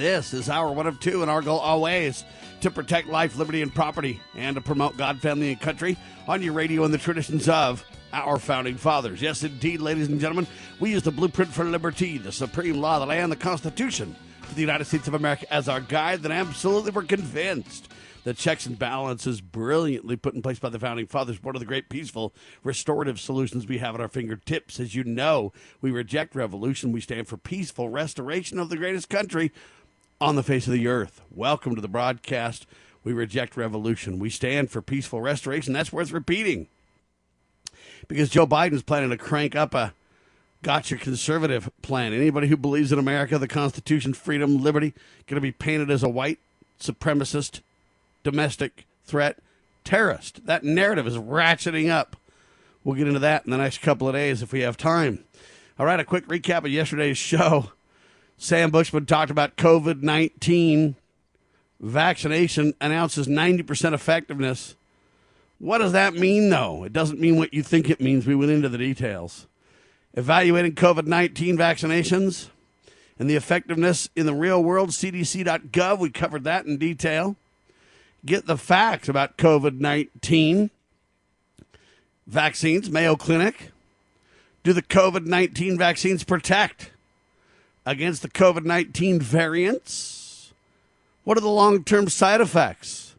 This is our one of two, and our goal always to protect life, liberty, and property, and to promote God, family, and country on your radio and the traditions of our founding fathers. Yes, indeed, ladies and gentlemen, we use the blueprint for liberty, the supreme law of the land, the Constitution for the United States of America as our guide. Then absolutely we're convinced the checks and balances brilliantly put in place by the founding fathers, one of the great peaceful restorative solutions we have at our fingertips. As you know, we reject revolution. We stand for peaceful restoration of the greatest country on the face of the earth. Welcome to the broadcast. We reject revolution. We stand for peaceful restoration. That's worth repeating. Because Joe Biden's planning to crank up a gotcha conservative plan. Anybody who believes in America, the Constitution, freedom, liberty, going to be painted as a white supremacist, domestic threat terrorist. That narrative is ratcheting up. We'll get into that in the next couple of days if we have time. All right, a quick recap of yesterday's show. Sam Bushman talked about COVID 19 vaccination, announces 90% effectiveness. What does that mean, though? It doesn't mean what you think it means. We went into the details. Evaluating COVID 19 vaccinations and the effectiveness in the real world, CDC.gov. We covered that in detail. Get the facts about COVID 19 vaccines, Mayo Clinic. Do the COVID 19 vaccines protect? Against the COVID 19 variants? What are the long term side effects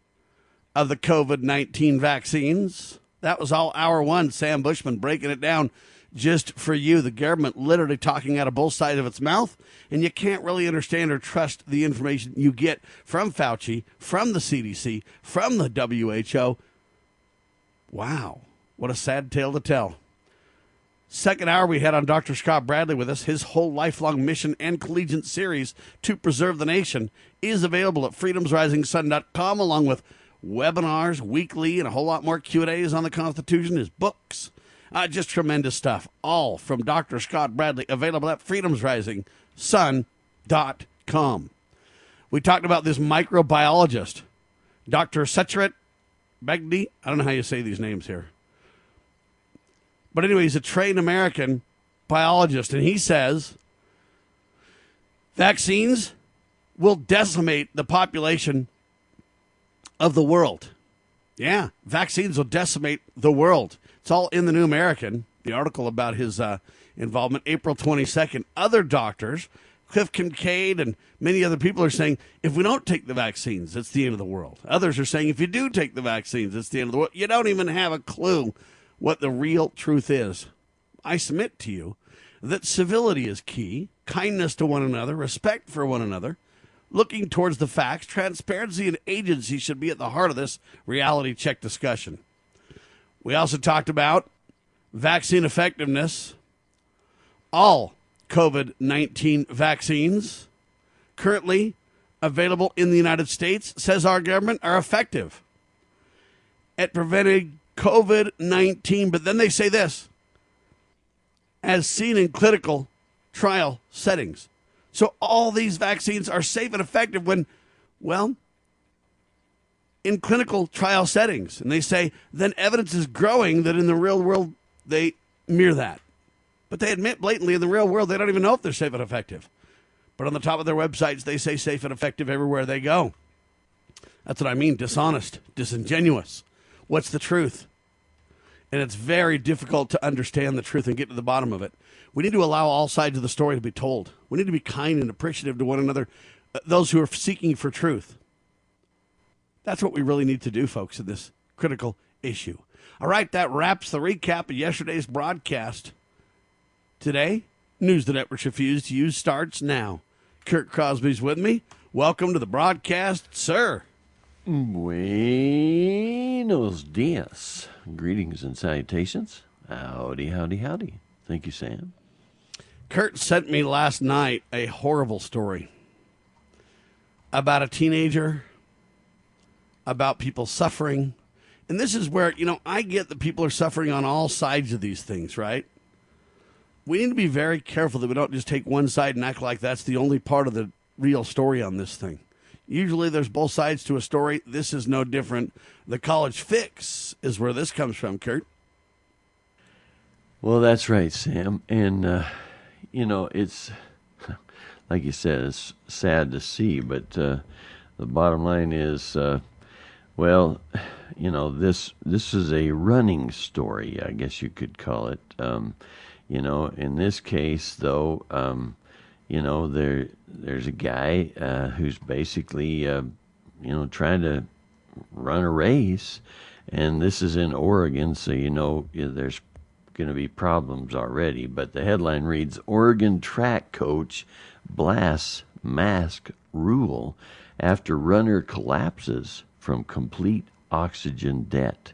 of the COVID 19 vaccines? That was all hour one. Sam Bushman breaking it down just for you. The government literally talking out of both sides of its mouth, and you can't really understand or trust the information you get from Fauci, from the CDC, from the WHO. Wow, what a sad tale to tell. Second hour, we had on Dr. Scott Bradley with us. His whole lifelong mission and collegiate series to preserve the nation is available at freedomsrisingsun.com, along with webinars weekly and a whole lot more Q&As on the Constitution, his books. Uh, just tremendous stuff. All from Dr. Scott Bradley, available at freedomsrisingsun.com. We talked about this microbiologist, Dr. Sucharit Bhakdi. I don't know how you say these names here. But anyway, he's a trained American biologist, and he says vaccines will decimate the population of the world. Yeah, vaccines will decimate the world. It's all in the New American, the article about his uh, involvement, April 22nd. Other doctors, Cliff Kincaid and many other people are saying if we don't take the vaccines, it's the end of the world. Others are saying if you do take the vaccines, it's the end of the world. You don't even have a clue what the real truth is. I submit to you that civility is key, kindness to one another, respect for one another, looking towards the facts, transparency and agency should be at the heart of this reality check discussion. We also talked about vaccine effectiveness. All COVID 19 vaccines currently available in the United States, says our government, are effective at preventing COVID 19. But then they say this as seen in clinical trial settings. So all these vaccines are safe and effective when, well, in clinical trial settings. And they say then evidence is growing that in the real world they mirror that. But they admit blatantly in the real world they don't even know if they're safe and effective. But on the top of their websites, they say safe and effective everywhere they go. That's what I mean dishonest, disingenuous. What's the truth? And it's very difficult to understand the truth and get to the bottom of it. We need to allow all sides of the story to be told. We need to be kind and appreciative to one another, uh, those who are seeking for truth. That's what we really need to do, folks, in this critical issue. All right, that wraps the recap of yesterday's broadcast. Today, news the networks refuse to use starts now. Kurt Crosby's with me. Welcome to the broadcast, sir. Buenos dias. Greetings and salutations. Howdy, howdy, howdy. Thank you, Sam. Kurt sent me last night a horrible story about a teenager about people suffering. And this is where, you know, I get that people are suffering on all sides of these things, right? We need to be very careful that we don't just take one side and act like that's the only part of the real story on this thing. Usually there's both sides to a story. This is no different. The college fix is where this comes from, Kurt. Well, that's right, Sam. And, uh, you know, it's, like you said, it's sad to see, but uh, the bottom line is, uh, well, you know, this this is a running story, I guess you could call it. Um, you know, in this case, though, um, you know, there there's a guy uh, who's basically, uh, you know, trying to run a race, and this is in Oregon, so you know, there's going to be problems already. But the headline reads Oregon track coach blasts mask rule after runner collapses from complete oxygen debt.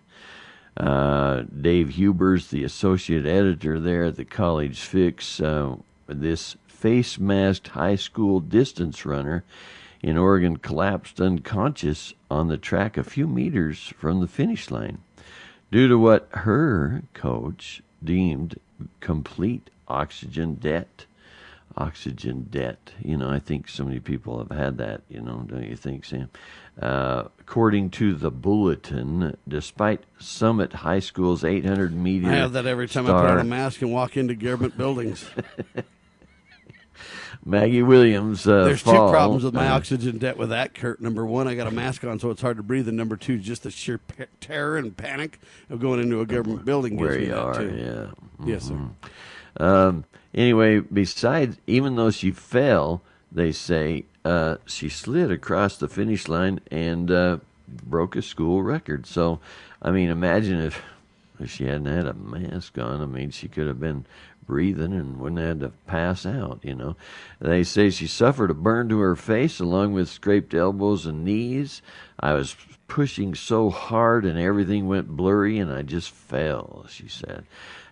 Uh, Dave Hubers, the associate editor there at the College Fix, uh, this face masked high school distance runner in Oregon collapsed unconscious on the track a few meters from the finish line due to what her coach deemed complete oxygen debt. Oxygen debt. You know, I think so many people have had that, you know, don't you think, Sam? Uh, according to the bulletin, despite Summit High School's 800 meter. I have that every time star, I put on a mask and walk into government buildings. Maggie Williams. Uh, There's fall, two problems with my uh, oxygen debt with that, Kurt. Number one, I got a mask on, so it's hard to breathe. And number two, just the sheer p- terror and panic of going into a government building. gives where me you that, are, too. yeah. Yes, sir. Um, anyway, besides, even though she fell, they say uh, she slid across the finish line and uh, broke a school record. So, I mean, imagine if, if she hadn't had a mask on. I mean, she could have been breathing and wouldn't have had to pass out, you know. They say she suffered a burn to her face along with scraped elbows and knees. I was pushing so hard and everything went blurry and I just fell, she said.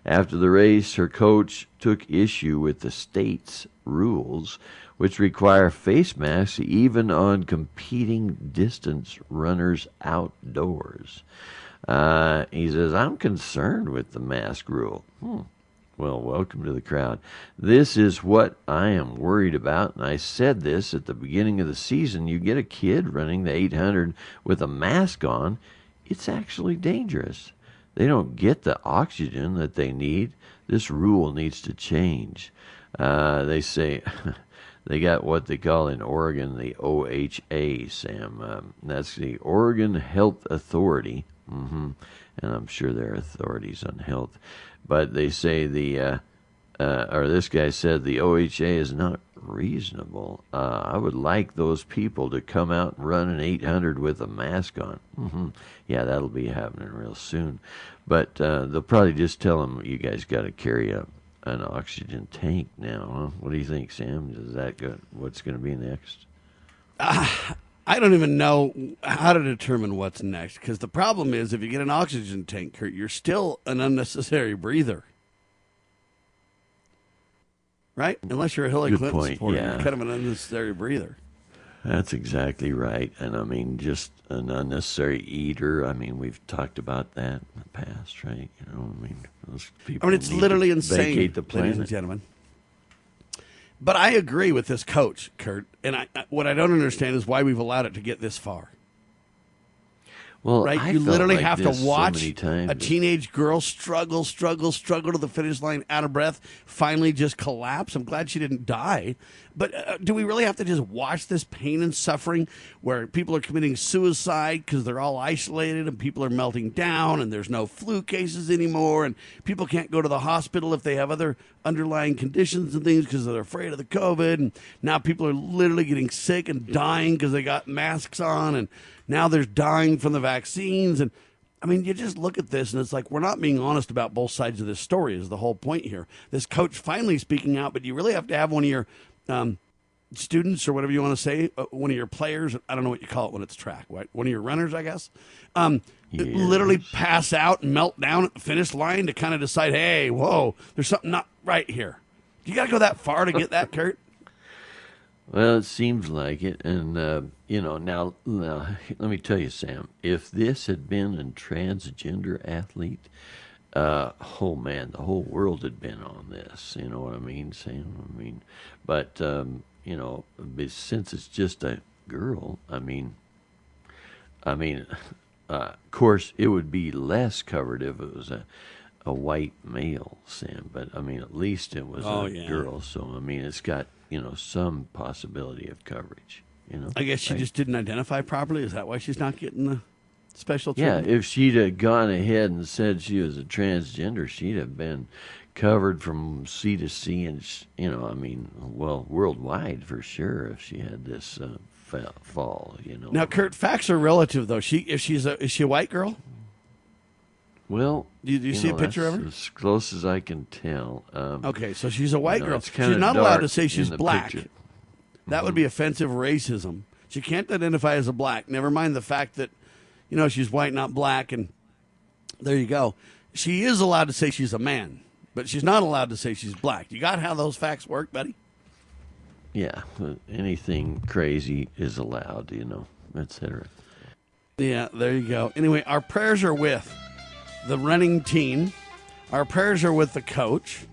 After the race, her coach took issue with the state's rules, which require face masks even on competing distance runners outdoors. Uh, he says, I'm concerned with the mask rule. Hmm. Well, welcome to the crowd. This is what I am worried about, and I said this at the beginning of the season. You get a kid running the 800 with a mask on, it's actually dangerous. They don't get the oxygen that they need. This rule needs to change. Uh, they say they got what they call in Oregon the OHA, Sam. Um, that's the Oregon Health Authority. hmm And I'm sure there are authorities on health. But they say the, uh, uh, or this guy said the OHA is not reasonable. Uh, I would like those people to come out and run an 800 with a mask on. hmm Yeah, that'll be happening real soon. But uh, they'll probably just tell them you guys got to carry a an oxygen tank now. Huh? What do you think, Sam? Is that good? What's going to be next? I don't even know how to determine what's next because the problem is if you get an oxygen tank, Kurt, you're still an unnecessary breather. Right? Unless you're a Hillary Good Clinton point, supporter, yeah. you're kind of an unnecessary breather. That's exactly right. And I mean, just an unnecessary eater. I mean, we've talked about that in the past, right? You know, I mean, those people. I mean, it's literally insane, Vacate the ladies and planet. gentlemen. But I agree with this coach, Kurt. And I, what I don't understand is why we've allowed it to get this far. Well, right? I you literally like have to this so watch a teenage girl struggle, struggle, struggle to the finish line, out of breath, finally just collapse. I'm glad she didn't die. But uh, do we really have to just watch this pain and suffering where people are committing suicide because they're all isolated and people are melting down and there's no flu cases anymore and people can't go to the hospital if they have other underlying conditions and things because they're afraid of the COVID. And now people are literally getting sick and dying because they got masks on and now there's dying from the vaccines and I mean, you just look at this and it's like we're not being honest about both sides of this story. Is the whole point here? This coach finally speaking out, but you really have to have one of your um, students or whatever you want to say, uh, one of your players. I don't know what you call it when it's track. Right? One of your runners, I guess. Um, Literally pass out and melt down at the finish line to kind of decide, hey, whoa, there's something not right here. You got to go that far to get that, Kurt. Well, it seems like it, and uh, you know now, now. Let me tell you, Sam. If this had been a transgender athlete, uh, oh man, the whole world had been on this. You know what I mean, Sam? I mean, but um, you know, since it's just a girl, I mean, I mean, uh, of course, it would be less covered if it was a a white male, Sam. But I mean, at least it was Oh, a yeah. girl, so I mean, it's got you know some possibility of coverage. You know, I guess she just didn't identify properly. Is that why she's not getting the special treatment? Yeah, if she'd have gone ahead and said she was a transgender, she'd have been covered from sea to sea, and you know, I mean, well, worldwide for sure. If she had this uh, fa- fall, you know. now, Kurt, facts are relative, though. She if she's a is she a white girl? well, Do you- do you see a picture of her? As close as I can tell. Um, Okay, so she's a white know, girl. She's not allowed to say she's black. picture. That would be offensive racism. She can't identify as a black. Never mind the fact that, you know, she's white, not black, and there you go. She is allowed to say she's a man, but she's not allowed to say she's black. You got how those facts work, buddy? Yeah, anything crazy is allowed, you know, etc. Yeah, there you go. Anyway, our prayers are with the running team. Our prayers are with the coach.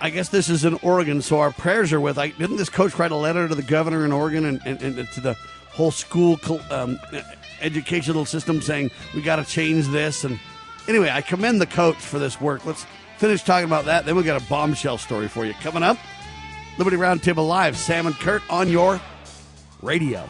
I guess this is in Oregon, so our prayers are with. I, didn't this coach write a letter to the governor in Oregon and, and, and to the whole school um, educational system saying we got to change this? And anyway, I commend the coach for this work. Let's finish talking about that. Then we got a bombshell story for you coming up. Liberty Roundtable Live, Sam and Kurt on your radio.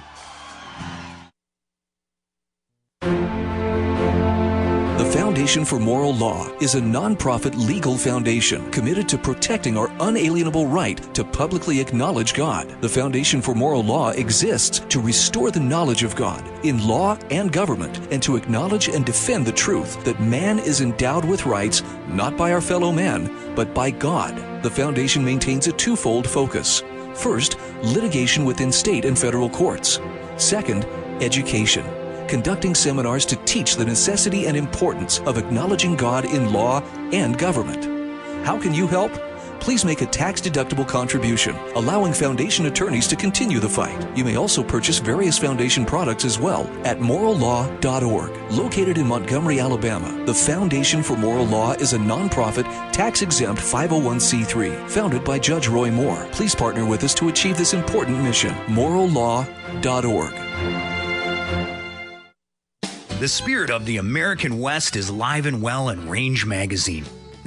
The Foundation for Moral Law is a nonprofit legal foundation committed to protecting our unalienable right to publicly acknowledge God. The Foundation for Moral Law exists to restore the knowledge of God in law and government and to acknowledge and defend the truth that man is endowed with rights not by our fellow man, but by God. The foundation maintains a twofold focus. First, litigation within state and federal courts. Second, education conducting seminars to teach the necessity and importance of acknowledging God in law and government. How can you help? Please make a tax deductible contribution, allowing foundation attorneys to continue the fight. You may also purchase various foundation products as well at morallaw.org. Located in Montgomery, Alabama, the Foundation for Moral Law is a nonprofit, tax exempt 501c3 founded by Judge Roy Moore. Please partner with us to achieve this important mission. morallaw.org. The spirit of the American West is live and well in Range Magazine,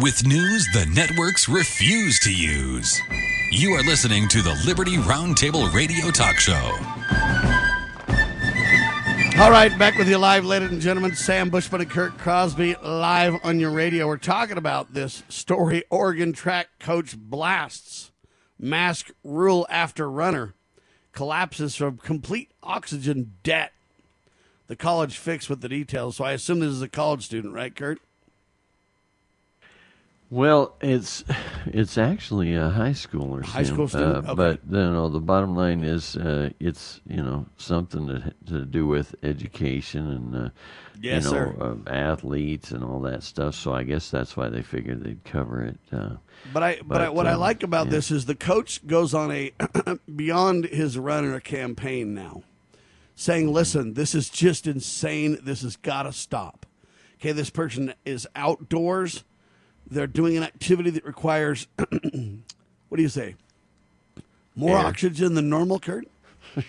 With news the networks refuse to use. You are listening to the Liberty Roundtable Radio Talk Show. All right, back with you live, ladies and gentlemen. Sam Bushman and Kurt Crosby live on your radio. We're talking about this story Oregon track coach blasts mask rule after runner collapses from complete oxygen debt. The college fix with the details. So I assume this is a college student, right, Kurt? Well, it's it's actually a high schooler. High school student? Uh, Okay. But you know, the bottom line is, uh, it's you know something to to do with education and uh, Yes, you know. Uh, athletes and all that stuff. So I guess that's why they figured they'd cover it. Uh, But I, but, I, But, what I um, like about yeah. this is the coach goes on a beyond his runner a campaign now, saying, "Listen, this is just insane. This has got to stop." Okay, this person is outdoors. They're doing an activity that requires, what do you say? More Air. oxygen than normal, Kurt?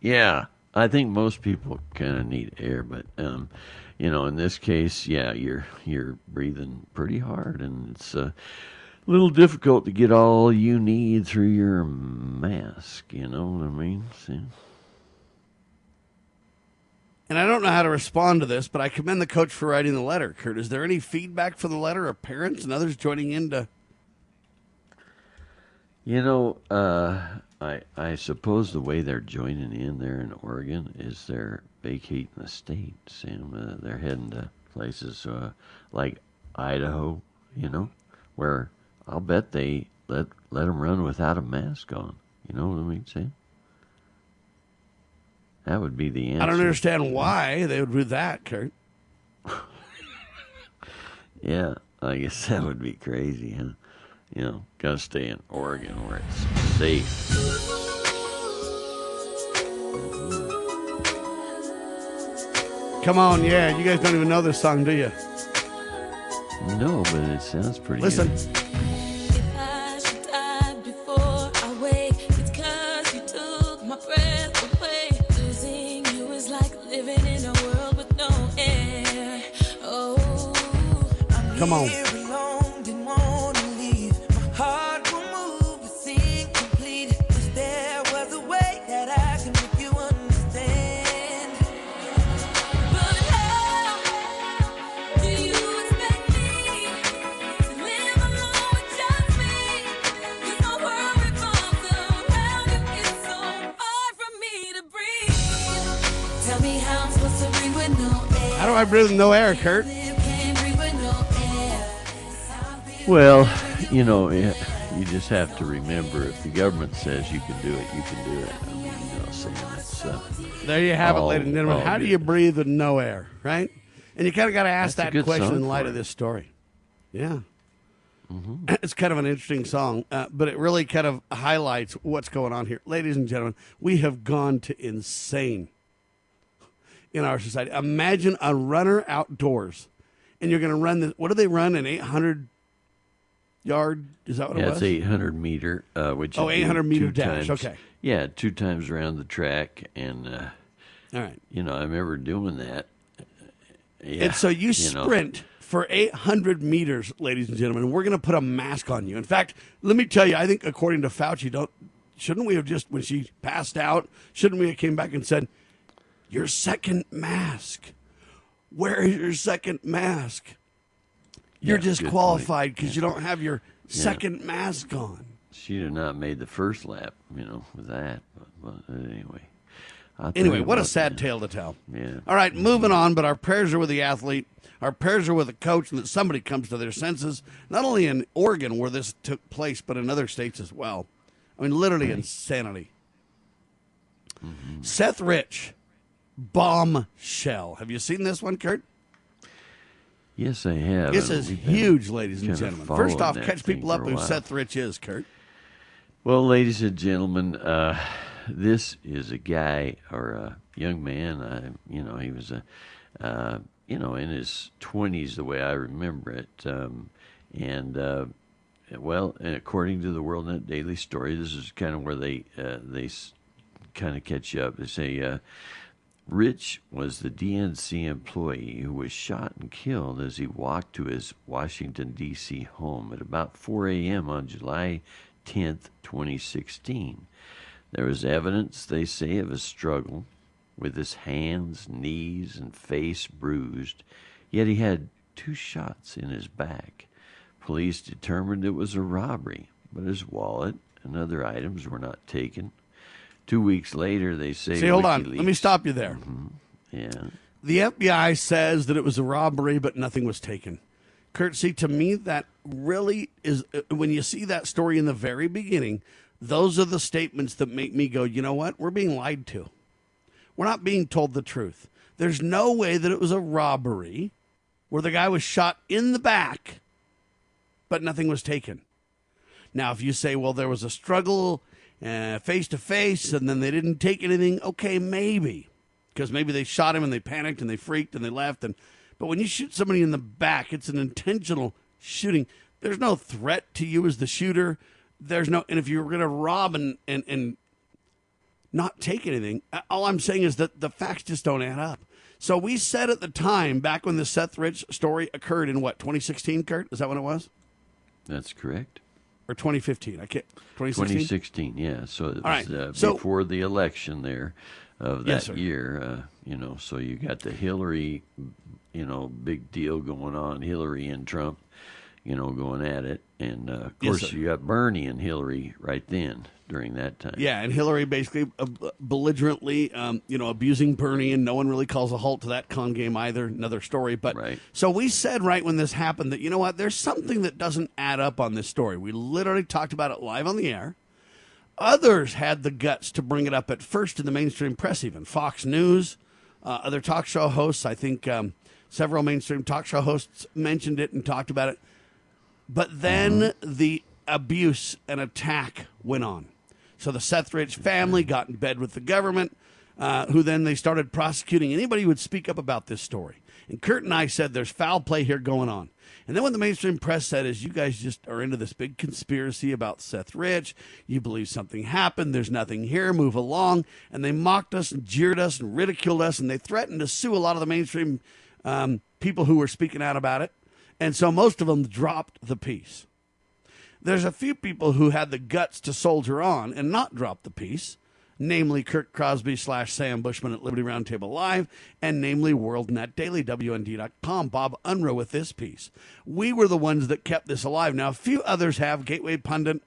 Yeah, I think most people kind of need air, but um, you know, in this case, yeah, you're you're breathing pretty hard, and it's a little difficult to get all you need through your mask. You know what I mean? See? And I don't know how to respond to this, but I commend the coach for writing the letter. Kurt, is there any feedback for the letter or parents and others joining in to? You know, uh, I I suppose the way they're joining in there in Oregon is they're vacating the state, Sam. Uh, they're heading to places uh, like Idaho, you know, where I'll bet they let let them run without a mask on. You know what I mean, Sam? That would be the answer. I don't understand why they would do that, Kurt. Yeah, I guess that would be crazy, huh? You know, gotta stay in Oregon where it's safe. Come on, yeah, you guys don't even know this song, do you? No, but it sounds pretty Listen. good. No air. How do I breathe with no air, Kurt? Well, you know, you just have to remember if the government says you can do it, you can do it. I mean, you know, saying it's uh, There you have it, ladies and gentlemen. How do you breathe with no air, right? And you kind of got to ask That's that question in light of this story. Yeah. Mm-hmm. It's kind of an interesting song, uh, but it really kind of highlights what's going on here. Ladies and gentlemen, we have gone to insane in our society. Imagine a runner outdoors, and you're going to run this. What do they run? An 800 yard? Is that what yeah, it it's was? 800 meter, uh, which Oh, 800 meter dash, times- okay. Yeah, two times around the track, and uh, All right. you know, I remember doing that. Yeah, And so you know. sprint for 800 meters, ladies and gentlemen. We're going to put a mask on you. In fact, let me tell you, I think according to Fauci, don't shouldn't we have just when she passed out, shouldn't we have came back and said, "Your second mask. Where is your second mask? You're Yeah, disqualified because you don't have your second mask on." She'd have not made the first lap, you know, with that. But, but anyway. Anyway, what a sad man. tale to tell. Yeah. All right, moving on, but our prayers are with the athlete. Our prayers are with the coach and that somebody comes to their senses, not only in Oregon where this took place, but in other states as well. I mean, literally insanity. Mm-hmm. Seth Rich, bombshell. Have you seen this one, Kurt? Yes, I have. This and is huge, ladies and gentlemen. First off, catch people up who. Seth Rich is, Kurt. Well, ladies and gentlemen, uh, this is a guy or a young man. I, you know, he was a, uh, you know, in his twenties, the way I remember it, um, and uh, well, and according to the WorldNet Daily Story, this is kind of where they uh, they kind of catch you up. They say. Rich was the DNC employee who was shot and killed as he walked to his Washington, D.C. home at about 4 a.m. on July 10, 2016. There was evidence, they say, of a struggle with his hands, knees, and face bruised, yet he had two shots in his back. Police determined it was a robbery, but his wallet and other items were not taken. Two weeks later, they say. See, hold on. Let me stop you there. Yeah. The FBI says that it was a robbery, but nothing was taken. Kurt, see, to me, that really is uh, when you see that story in the very beginning, those are the statements that make me go, you know what? We're being lied to. We're not being told the truth. There's no way that it was a robbery where the guy was shot in the back, but nothing was taken. Now, if you say, well, there was a struggle face to face and then they didn't take anything, okay, maybe. Because maybe they shot him and they panicked and they freaked and they left. And But when you shoot somebody in the back, it's an intentional shooting. There's no threat to you as the shooter. There's no, and if you're going to rob and, and, and not take anything, all I'm saying is that the facts just don't add up. So we said at the time, back when the Seth Rich story occurred in what, 2016, Kurt? Is that when it was? That's correct. Or 2015? I can't, 2016? 2016, yeah. So it was right, uh, so- before the election there of that Yes, year. Uh, you know, so you got the Hillary, you know, big deal going on. Hillary and Trump, you know, going at it, and uh, of course sir. you got Bernie and Hillary right then during that time. Yeah, and Hillary basically uh, belligerently, um, you know, abusing Bernie, and no one really calls a halt to that con game either. Another story, but Right. so we said right when this happened that you know what, there's something that doesn't add up on this story. We literally talked about it live on the air. Others had the guts to bring it up at first in the mainstream press, even Fox News, uh, other talk show hosts. I think um, several mainstream talk show hosts mentioned it and talked about it. But then the abuse and attack went on. So the Seth Rich family got in bed with the government, uh, who then they started prosecuting anybody who would speak up about this story. And Kurt and I said there's foul play here going on. And then when the mainstream press said, is you guys just are into this big conspiracy about Seth Rich, you believe something happened, there's nothing here, move along. And they mocked us and jeered us and ridiculed us, and they threatened to sue a lot of the mainstream um, people who were speaking out about it. And so most of them dropped the piece. There's a few people who had the guts to soldier on and not drop the piece, namely Kurt Crosby slash Sam Bushman at Liberty Roundtable Live, and namely WorldNet Daily, WND.com, Bob Unruh with this piece. We were the ones that kept this alive. Now, a few others have, Gateway Pundit,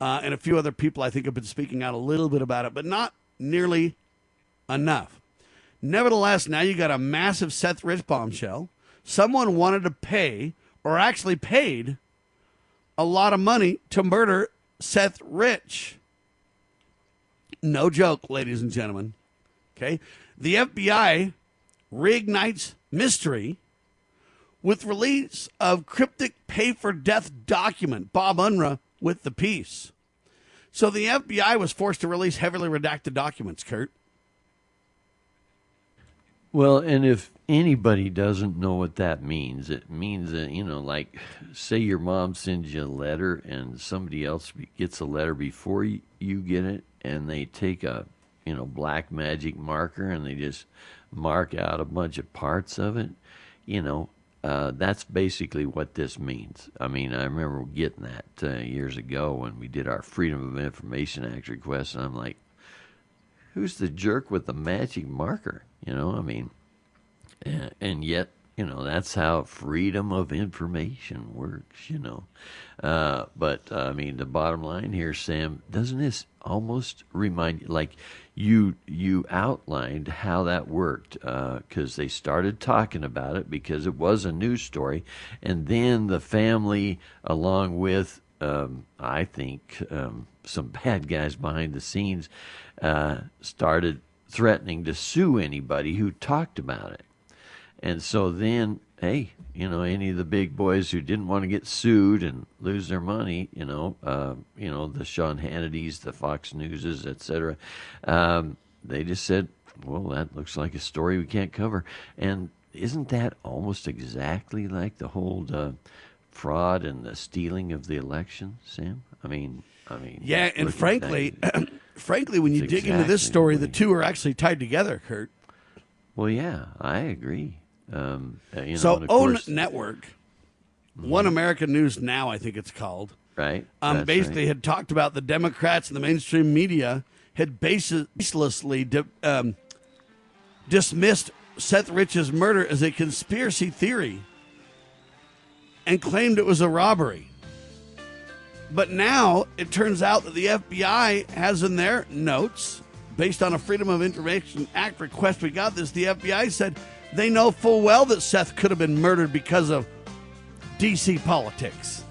uh, and a few other people I think have been speaking out a little bit about it, but not nearly enough. Nevertheless, now you got a massive Seth Rich bombshell. Someone wanted to pay, or actually paid, a lot of money to murder Seth Rich. No joke, ladies and gentlemen. Okay? The FBI reignites mystery with release of cryptic pay for death document. Bob Unruh with the piece. So the FBI was forced to release heavily redacted documents, Kurt. Well, and if anybody doesn't know what that means, it means that, you know, like, say your mom sends you a letter and somebody else gets a letter before you, get it, and they take a, you know, black magic marker and they just mark out a bunch of parts of it, you know, uh, that's basically what this means. I mean, I remember getting that uh, years ago when we did our Freedom of Information Act request, and I'm like, who's the jerk with the magic marker? You know, I mean, and, yet, you know, that's how freedom of information works, you know. Uh, but, uh, I mean, the bottom line here, Sam, doesn't this almost remind you, like, you you outlined how that worked because they started talking about it because it was a news story, and then the family, along with um, I think um, some bad guys behind the scenes, uh, started threatening to sue anybody who talked about it. And so then, hey, you know, any of the big boys who didn't want to get sued and lose their money, you know, uh, you know, the Sean Hannity's, the Fox Newses, et cetera, um, they just said, well, that looks like a story we can't cover. And isn't that almost exactly like the whole uh, fraud and the stealing of the election, Sam? I mean, I mean, Yeah, and frankly. frankly, when you It's dig into this story, the two are actually tied together, Kurt. well, yeah, I agree. Um, uh, you know, so own course- Mm-hmm. network, One American News Now, I think it's called. right? um, basically right. had talked about the Democrats and the mainstream media had baselessly di- um, dismissed Seth Rich's murder as a conspiracy theory and claimed it was a robbery. But now it turns out that the FBI has in their notes, based on a Freedom of Information Act request we got this, the FBI said they know full well that Seth could have been murdered because of DC politics.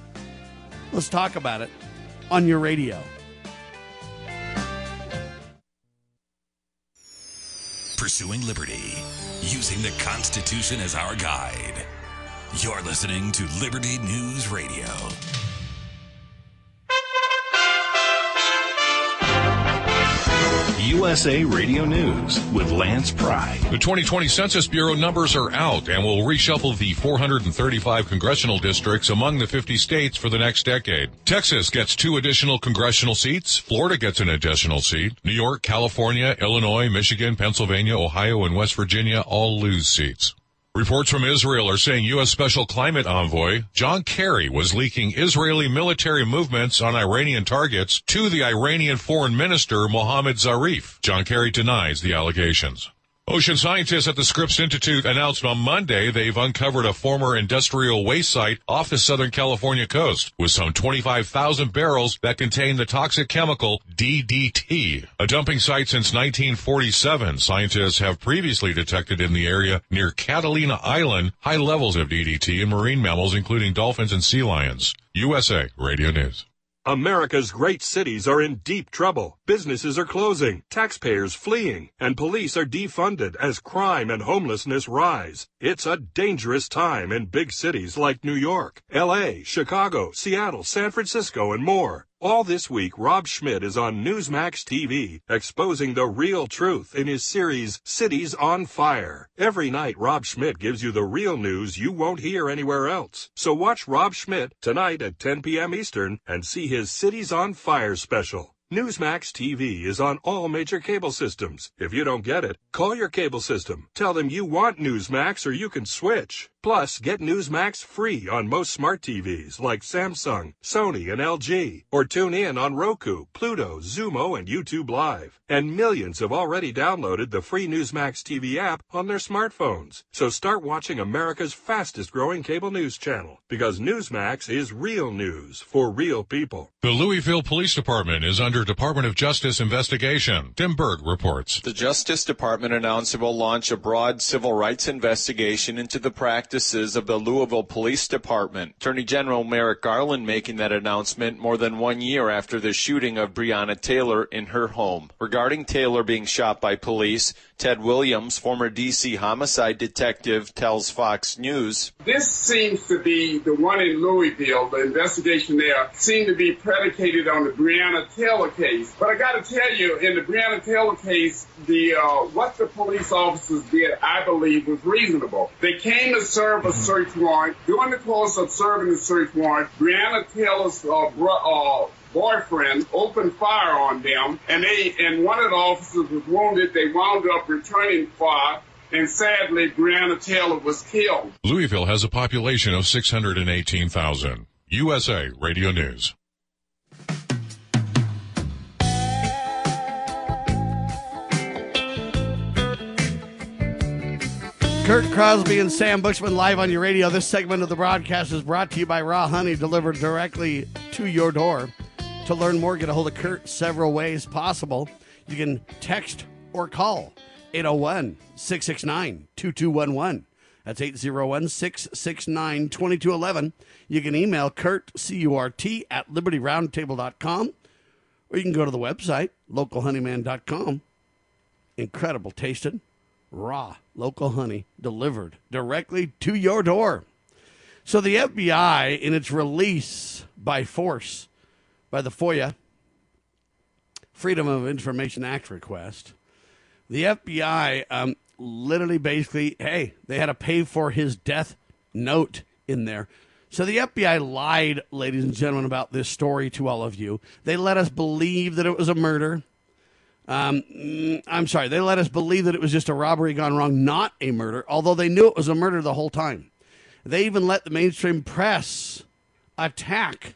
Let's talk about it on your radio. Pursuing liberty, using the Constitution as our guide. You're listening to Liberty News Radio. USA Radio News with Lance Pry. The 2020 Census Bureau numbers are out and will reshuffle the 435 congressional districts among the 50 states for the next decade. Texas gets two additional congressional seats. Florida gets an additional seat. New York, California, Illinois, Michigan, Pennsylvania, Ohio, and West Virginia all lose seats. Reports from Israel are saying U.S. Special Climate Envoy John Kerry was leaking Israeli military movements on Iranian targets to the Iranian Foreign Minister Mohammad Zarif. John Kerry denies the allegations. Ocean scientists at the Scripps Institute announced on Monday they've uncovered a former industrial waste site off the Southern California coast with some 25,000 barrels that contain the toxic chemical DDT. A dumping site since 1947, scientists have previously detected in the area near Catalina Island high levels of DDT in marine mammals including dolphins and sea lions. USA Radio News. America's great cities are in deep trouble. Businesses are closing, taxpayers fleeing, and police are defunded as crime and homelessness rise. It's a dangerous time in big cities like New York, LA, Chicago, Seattle, San Francisco, and more. All this week, Rob Schmitt is on Newsmax TV, exposing the real truth in his series, Cities on Fire. Every night, Rob Schmitt gives you the real news you won't hear anywhere else. So watch Rob Schmitt tonight at 10 p.m. Eastern and see his Cities on Fire special. Newsmax TV is on all major cable systems. If you don't get it, call your cable system. Tell them you want Newsmax or you can switch. Plus, get Newsmax free on most smart TVs like Samsung, Sony, and LG. Or tune in on Roku, Pluto, Xumo, and YouTube Live. And millions have already downloaded the free Newsmax TV app on their smartphones. So start watching America's fastest growing cable news channel because Newsmax is real news for real people. The Louisville Police Department is under Department of Justice investigation. Tim Berg reports. The Justice Department announced it will launch a broad civil rights investigation into the practices of the Louisville Police Department. Attorney General Merrick Garland making that announcement more than one year after the shooting of Breonna Taylor in her home. Regarding Taylor being shot by police, Ted Williams, former DC homicide detective, tells Fox News. This seems to be the one in Louisville, the investigation there seemed to be predicated on the Breonna Taylor case. But I got to tell you, in the Breonna Taylor case, the uh, what the police officers did, I believe, was reasonable. They came to serve a search warrant. During the course of serving the search warrant, Breonna Taylor's uh, bro- uh, boyfriend opened fire on them, and they and one of the officers was wounded. They wound up returning fire. And sadly, Breonna Taylor was killed. Louisville has a population of 618,000. USA Radio News. Kurt Crosby and Sam Bushman live on your radio. This segment of the broadcast is brought to you by Raw Honey, delivered directly to your door. To learn more, get a hold of Kurt several ways possible. You can text or call 801 669 2211. That's 801 669 2211. You can email Kurt, C U R T, at libertyroundtable.com, or you can go to the website, localhoneyman.com. Incredible tasting, raw local honey delivered directly to your door. So the FBI, in its release by force by the FOIA, Freedom of Information Act request, the FBI um, literally basically, hey, they had to pay for his death note in there. So the FBI lied, ladies and gentlemen, about this story to all of you. They let us believe that it was a murder. Um, mm, I'm sorry, they let us believe that it was just a robbery gone wrong, not a murder, although they knew it was a murder the whole time. They even let the mainstream press attack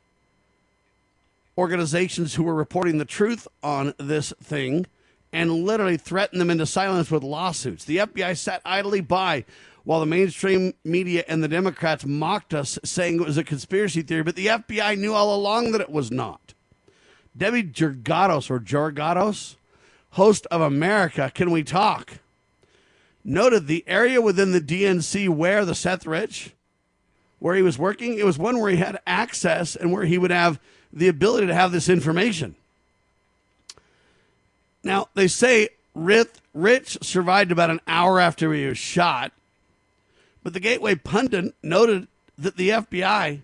organizations who were reporting the truth on this thing and literally threatened them into silence with lawsuits. The FBI sat idly by while the mainstream media and the Democrats mocked us, saying it was a conspiracy theory, but the FBI knew all along that it was not. Debbie Georgatos or Georgatos, host of America, Can We Talk, noted the area within the DNC where the Seth Rich, where he was working, it was one where he had access and where he would have the ability to have this information. Now, they say Rich, survived about an hour after he was shot, but the Gateway pundit noted that the FBI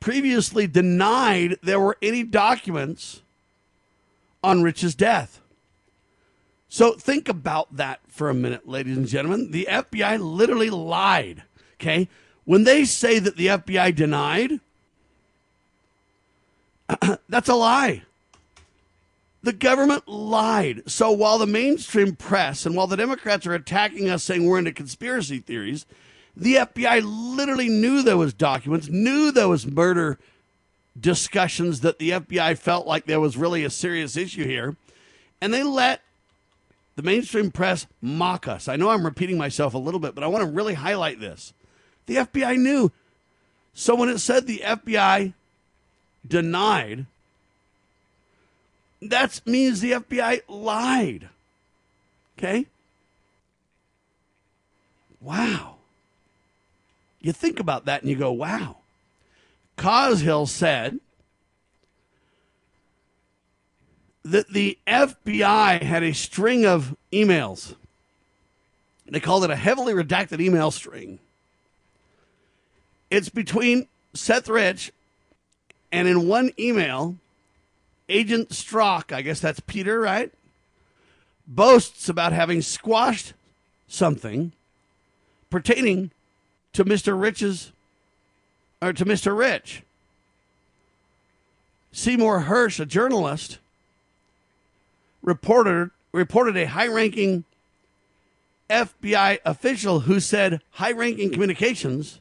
previously denied there were any documents on Rich's death. So think about that for a minute, ladies and gentlemen. The FBI literally lied. Okay. When they say that the FBI denied, that's a lie. The government lied. So while the mainstream press and while the Democrats are attacking us saying we're into conspiracy theories, the FBI literally knew there was documents, knew there was murder discussions that the FBI felt like there was really a serious issue here, and they let the mainstream press mock us. I know I'm repeating myself a little bit, but I want to really highlight this. The FBI knew. So when it said the FBI denied, that means the FBI lied. Okay? Wow. You think about that and you go, wow. Coshill said that the FBI had a string of emails. They called it a heavily redacted email string. It's between Seth Rich and in one email, Agent Strzok, I guess that's Peter, right? Boasts about having squashed something pertaining to Mr. Rich's or to Mr. Rich. Seymour Hersh, a journalist, reported reported a high-ranking FBI official who said high-ranking communications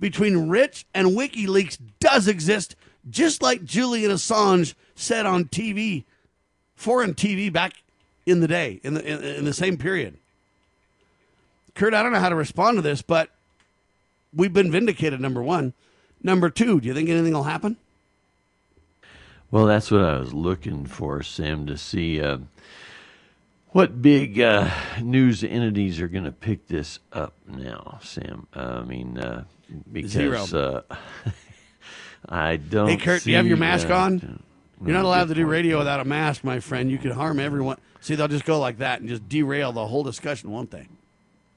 between Rich and WikiLeaks does exist, just like Julian Assange said on TV, foreign TV back in the day, in the in, in the same period. Kurt, I don't know how to respond to this, but we've been vindicated. Number one, number two. Do you think anything will happen? Well, that's what I was looking for, Sam, to see uh, what big uh, news entities are going to pick this up now, Sam. I mean, uh, because uh, I don't. Hey, Kurt, do you have your mask uh, on? You're not allowed to do radio without a mask, my friend. You could harm everyone. See, they'll just go like that and just derail the whole discussion, won't they?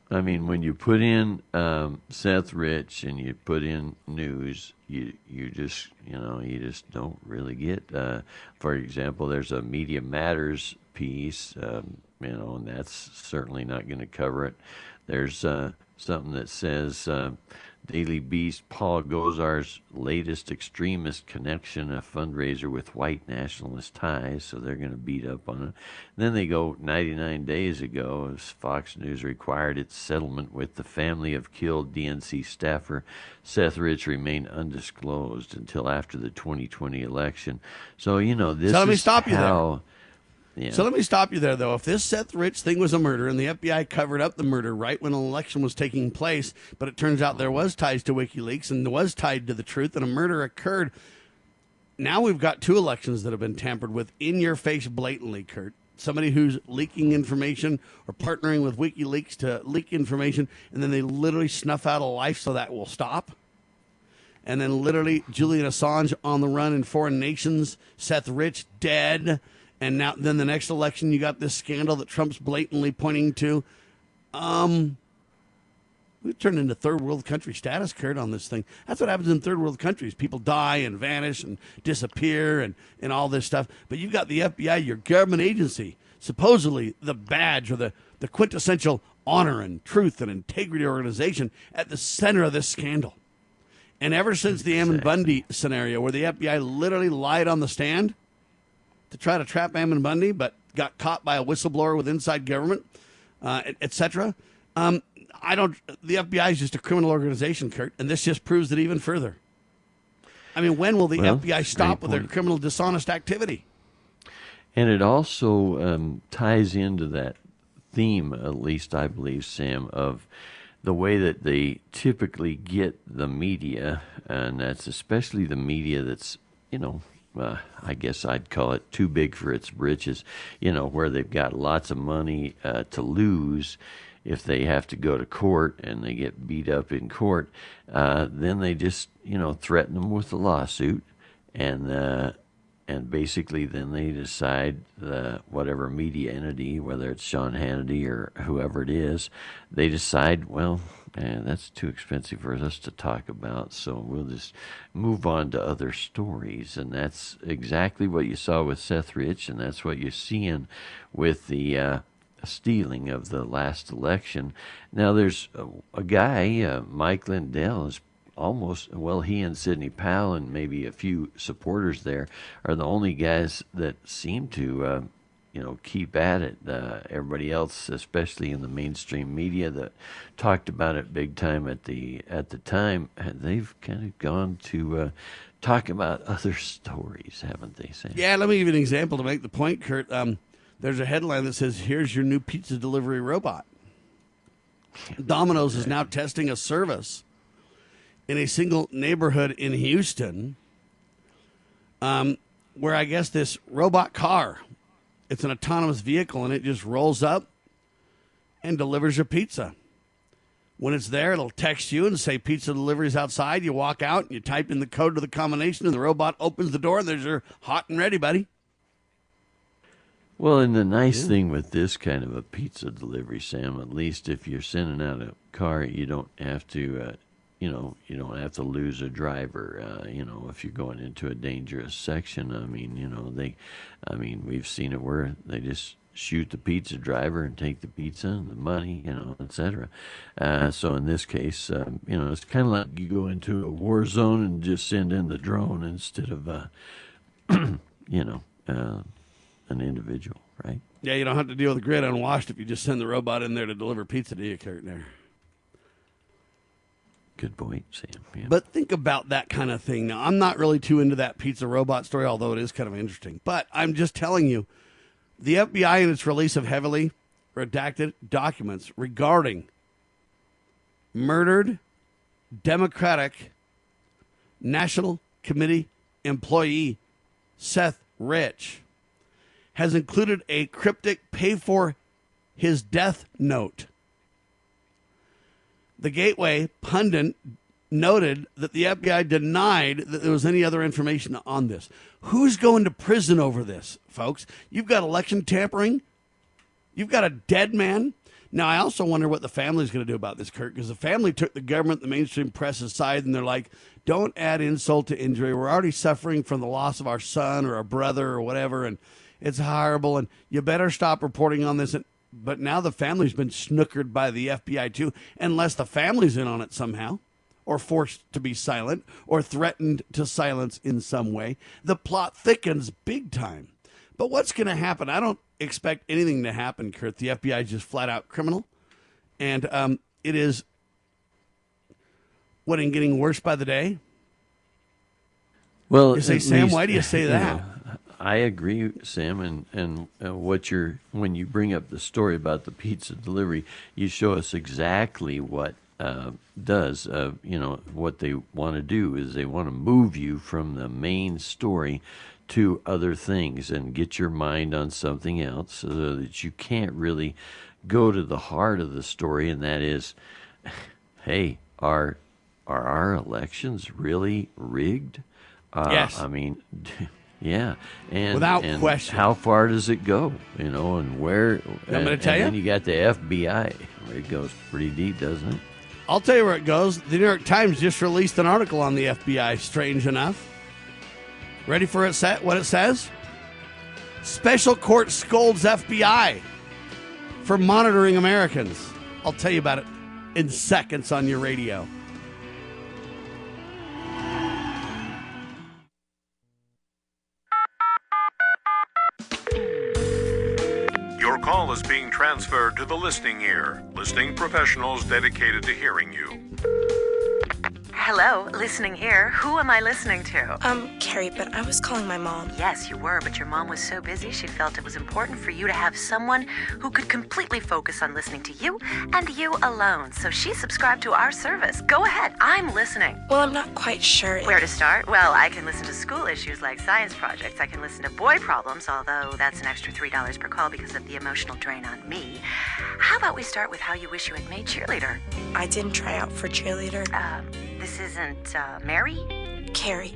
I mean, when you put in um, Seth Rich and you put in news, you you just you know you just don't really get. Uh, for example, there's a Media Matters piece, um, you know, and that's certainly not going to cover it. There's uh, something that says uh, Daily Beast Paul Gosar's latest extremist connection, a fundraiser with white nationalist ties, so they're going to beat up on it. then they go 99 days ago, as Fox News required its settlement with the family of killed DNC staffer Seth Rich remain undisclosed until after the 2020 election. So you know this So let me is stop you there. Yeah. So let me stop you there, though. If this Seth Rich thing was a murder and the FBI covered up the murder right when an election was taking place, but it turns out there was ties to WikiLeaks and was tied to the truth and a murder occurred, now we've got two elections that have been tampered with in your face blatantly, Kurt. Somebody who's leaking information or partnering with WikiLeaks to leak information, and then they literally snuff out a life so that will stop. And then literally Julian Assange on the run in foreign nations, Seth Rich dead, and now then the next election you got this scandal that Trump's blatantly pointing to. Um, we turned into third world country status, Kurt, on this thing. That's what happens in third world countries. People die and vanish and disappear and, and all this stuff. But you've got the FBI, your government agency, supposedly the badge or the, the quintessential honor and truth and integrity organization at the center of this scandal. And ever since the Ammon Bundy scenario, where the FBI literally lied on the stand to try to trap Ammon Bundy, but got caught by a whistleblower with inside government, uh, etc. Um, I don't. The FBI is just a criminal organization, Kurt, and this just proves it even further. I mean, when will the Well, FBI stop with their criminal dishonest activity? And it also um, ties into that theme, at least I believe, Sam, of the way that they typically get the media, and that's especially the media that's, you know, uh, I guess I'd call it too big for its britches, you know, where they've got lots of money uh, to lose if they have to go to court and they get beat up in court, uh, then they just, you know, threaten them with a lawsuit and, uh, and basically then they decide the whatever media entity, whether it's Sean Hannity or whoever it is, they decide, well, eh, that's too expensive for us to talk about, so we'll just move on to other stories, and that's exactly what you saw with Seth Rich, and that's what you're seeing with the uh, stealing of the last election. Now, there's a, a guy, uh, Mike Lindell, is almost well. He and Sidney Powell and maybe a few supporters there are the only guys that seem to. Uh, you know, keep at it. Uh, everybody else, especially in the mainstream media that talked about it big time at the at the time, they've kind of gone to uh, talk about other stories, haven't they? Sam? Yeah, let me give you an example to make the point, Kurt. Um, there's a headline that says, "Here's your new pizza delivery robot." Domino's is now testing a service in a single neighborhood in Houston, um, where I guess this robot car, it's an autonomous vehicle, and it just rolls up and delivers your pizza. When it's there, it'll text you and say pizza delivery's outside. You walk out and you type in the code to the combination, and the robot opens the door, and there's your hot and ready, buddy. Well, and the nice thing with this kind of a pizza delivery, Sam, at least if you're sending out a car, you don't have to, uh, you know, you don't have to lose a driver. Uh, you know, if you're going into a dangerous section, I mean, you know, they, I mean, we've seen it where they just shoot the pizza driver and take the pizza and the money, you know, etc. Uh, so in this case, um, you know, it's kind of like you go into a war zone and just send in the drone instead of, uh, you know. Uh, an individual, right? Yeah, you don't have to deal with the grid unwashed if you just send the robot in there to deliver pizza to you, Kurt. There. Good point, Sam. Yeah. But think about that kind of thing. Now, I'm not really too into that pizza robot story, although it is kind of interesting. But I'm just telling you, the FBI in its release of heavily redacted documents regarding murdered Democratic National Committee employee Seth Rich has included a cryptic pay for his death note. The Gateway pundit noted that the FBI denied that there was any other information on this. Who's going to prison over this, folks? You've got election tampering. You've got a dead man. Now, I also wonder what the family's going to do about this, Kurt, because the family took the government, the mainstream press aside, and they're like, don't add insult to injury. We're already suffering from the loss of our son or a brother or whatever, and it's horrible, and you better stop reporting on this. And, but now the family's been snookered by the FBI, too, unless the family's in on it somehow or forced to be silent or threatened to silence in some way. The plot thickens big time. But what's going to happen? I don't expect anything to happen, Kurt. The FBI is just flat out criminal. And um, it is, what, in getting worse by the day? Well, you say, Sam, least, why do you say that? I agree, Sam, and and uh, what you're when you bring up the story about the pizza delivery, you show us exactly what uh, does. Uh, you know what they want to do is they want to move you from the main story to other things and get your mind on something else, so that you can't really go to the heart of the story, and that is, hey, are are our elections really rigged? Uh, Yes. I mean, yeah, and Without and question. how far does it go? You know, and where? I'm gonna tell and you. Then you got the FBI. It goes pretty deep, doesn't it? I'll tell you where it goes. The New York Times just released an article on the FBI, strange enough. Ready for it set what it says? Special court scolds FBI for monitoring Americans. I'll tell you about it in seconds on your radio. Your call is being transferred to the listening ear. Listening professionals dedicated to hearing you. Hello, listening here. Who am I listening to? Um, Carrie, but I was calling my mom. Yes, you were, but your mom was so busy she felt it was important for you to have someone who could completely focus on listening to you and you alone. So she subscribed to our service. Go ahead, I'm listening. Well, I'm not quite sure. Where to start? Well, I can listen to school issues like science projects. I can listen to boy problems, although that's an extra $3 per call because of the emotional drain on me. How about we start with how you wish you had made cheerleader? I didn't try out for cheerleader. Um, this isn't uh, Mary? Carrie.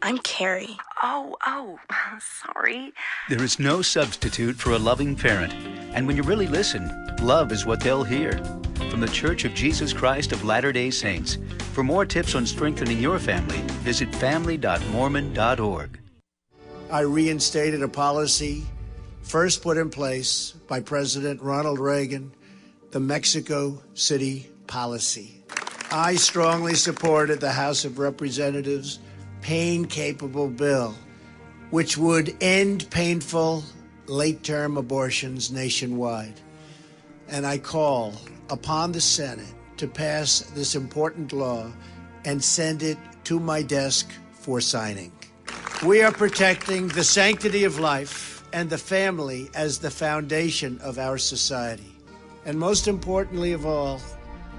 I'm Carrie. Oh, oh, sorry. There is no substitute for a loving parent. And when you really listen, love is what they'll hear. From the Church of Jesus Christ of Latter day Saints. For more tips on strengthening your family, visit family.mormon.org. I reinstated a policy first put in place by President Ronald Reagan the Mexico City policy. I strongly supported the House of Representatives pain capable bill, which would end painful late term abortions nationwide. And I call upon the Senate to pass this important law and send it to my desk for signing. We are protecting the sanctity of life and the family as the foundation of our society. And most importantly of all,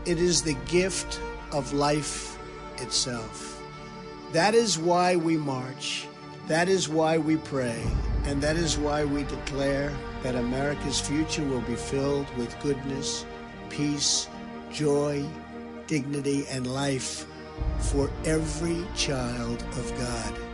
it is the gift of life itself. That is why we march. That is why we pray. And that is why we declare that America's future will be filled with goodness, peace, joy, dignity, and life for every child of God.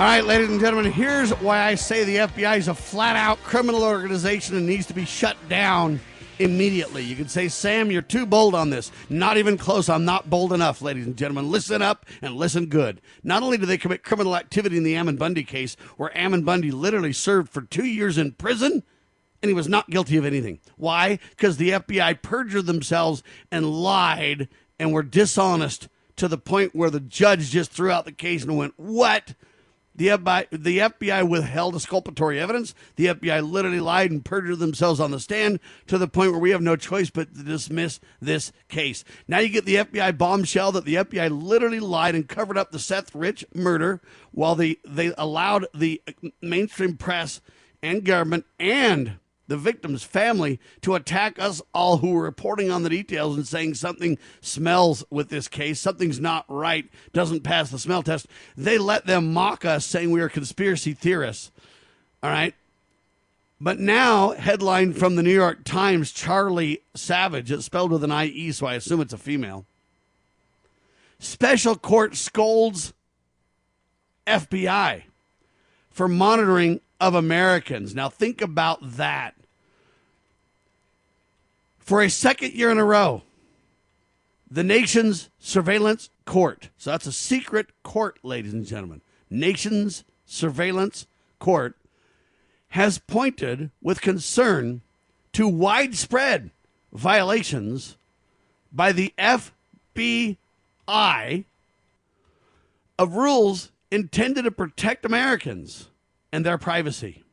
All right, ladies and gentlemen, here's why I say the FBI is a flat out criminal organization and needs to be shut down immediately. You could say, Sam, you're too bold on this. Not even close. I'm not bold enough, ladies and gentlemen. Listen up and listen good. Not only did they commit criminal activity in the Ammon Bundy case, where Ammon Bundy literally served for two years in prison, and he was not guilty of anything. Why? Because the FBI perjured themselves and lied and were dishonest to the point where the judge just threw out the case and went, What? The FBI, the FBI withheld exculpatory evidence. The FBI literally lied and perjured themselves on the stand to the point where we have no choice but to dismiss this case. Now you get the FBI bombshell that the FBI literally lied and covered up the Seth Rich murder while they, they allowed the mainstream press and government and the victim's family to attack us all who were reporting on the details and saying something smells with this case, something's not right, doesn't pass the smell test. They let them mock us saying we are conspiracy theorists. All right. But now, headline from the New York Times Charlie Savage, it's spelled with an IE, so I assume it's a female. Special court scolds FBI for monitoring of Americans. Now, think about that for a second year in a row, the nation's surveillance court. So that's a secret court, ladies and gentlemen. Nation's surveillance court has pointed with concern to widespread violations by the FBI of rules intended to protect Americans and their privacy.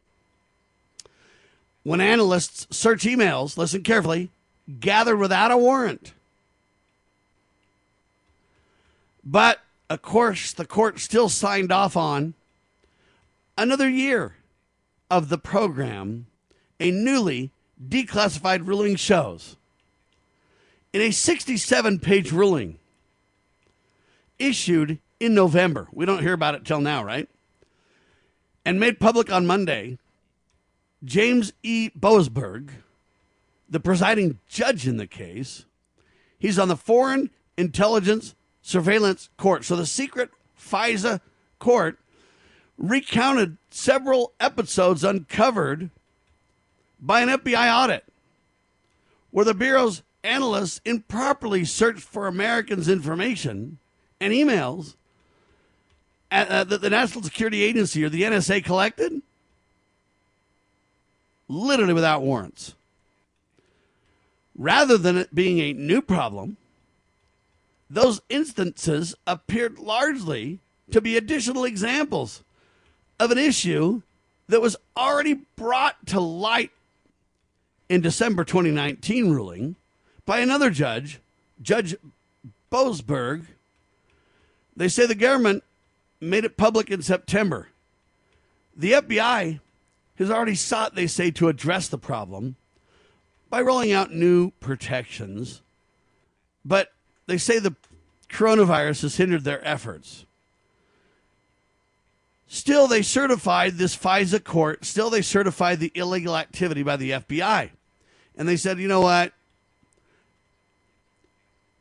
When analysts search emails, listen carefully, gathered without a warrant. But, of course, the court still signed off on another year of the program, a newly declassified ruling shows. In a 67 page ruling issued in November, we don't hear about it till now, right? And made public on Monday, James E. Boasberg, the presiding judge in the case. He's on the Foreign Intelligence Surveillance Court. So the secret FISA court recounted several episodes uncovered by an FBI audit where the Bureau's analysts improperly searched for Americans' information and emails uh, that the National Security Agency or the NSA collected, literally without warrants rather than it being a new problem, those instances appeared largely to be additional examples of an issue that was already brought to light in December 2019 ruling by another judge, Judge Boasberg. They say the government made it public in September. The FBI has already sought, they say, to address the problem by rolling out new protections, but they say the coronavirus has hindered their efforts. Still, they certified this FISA court, still, they certified the illegal activity by the FBI. And they said, you know what?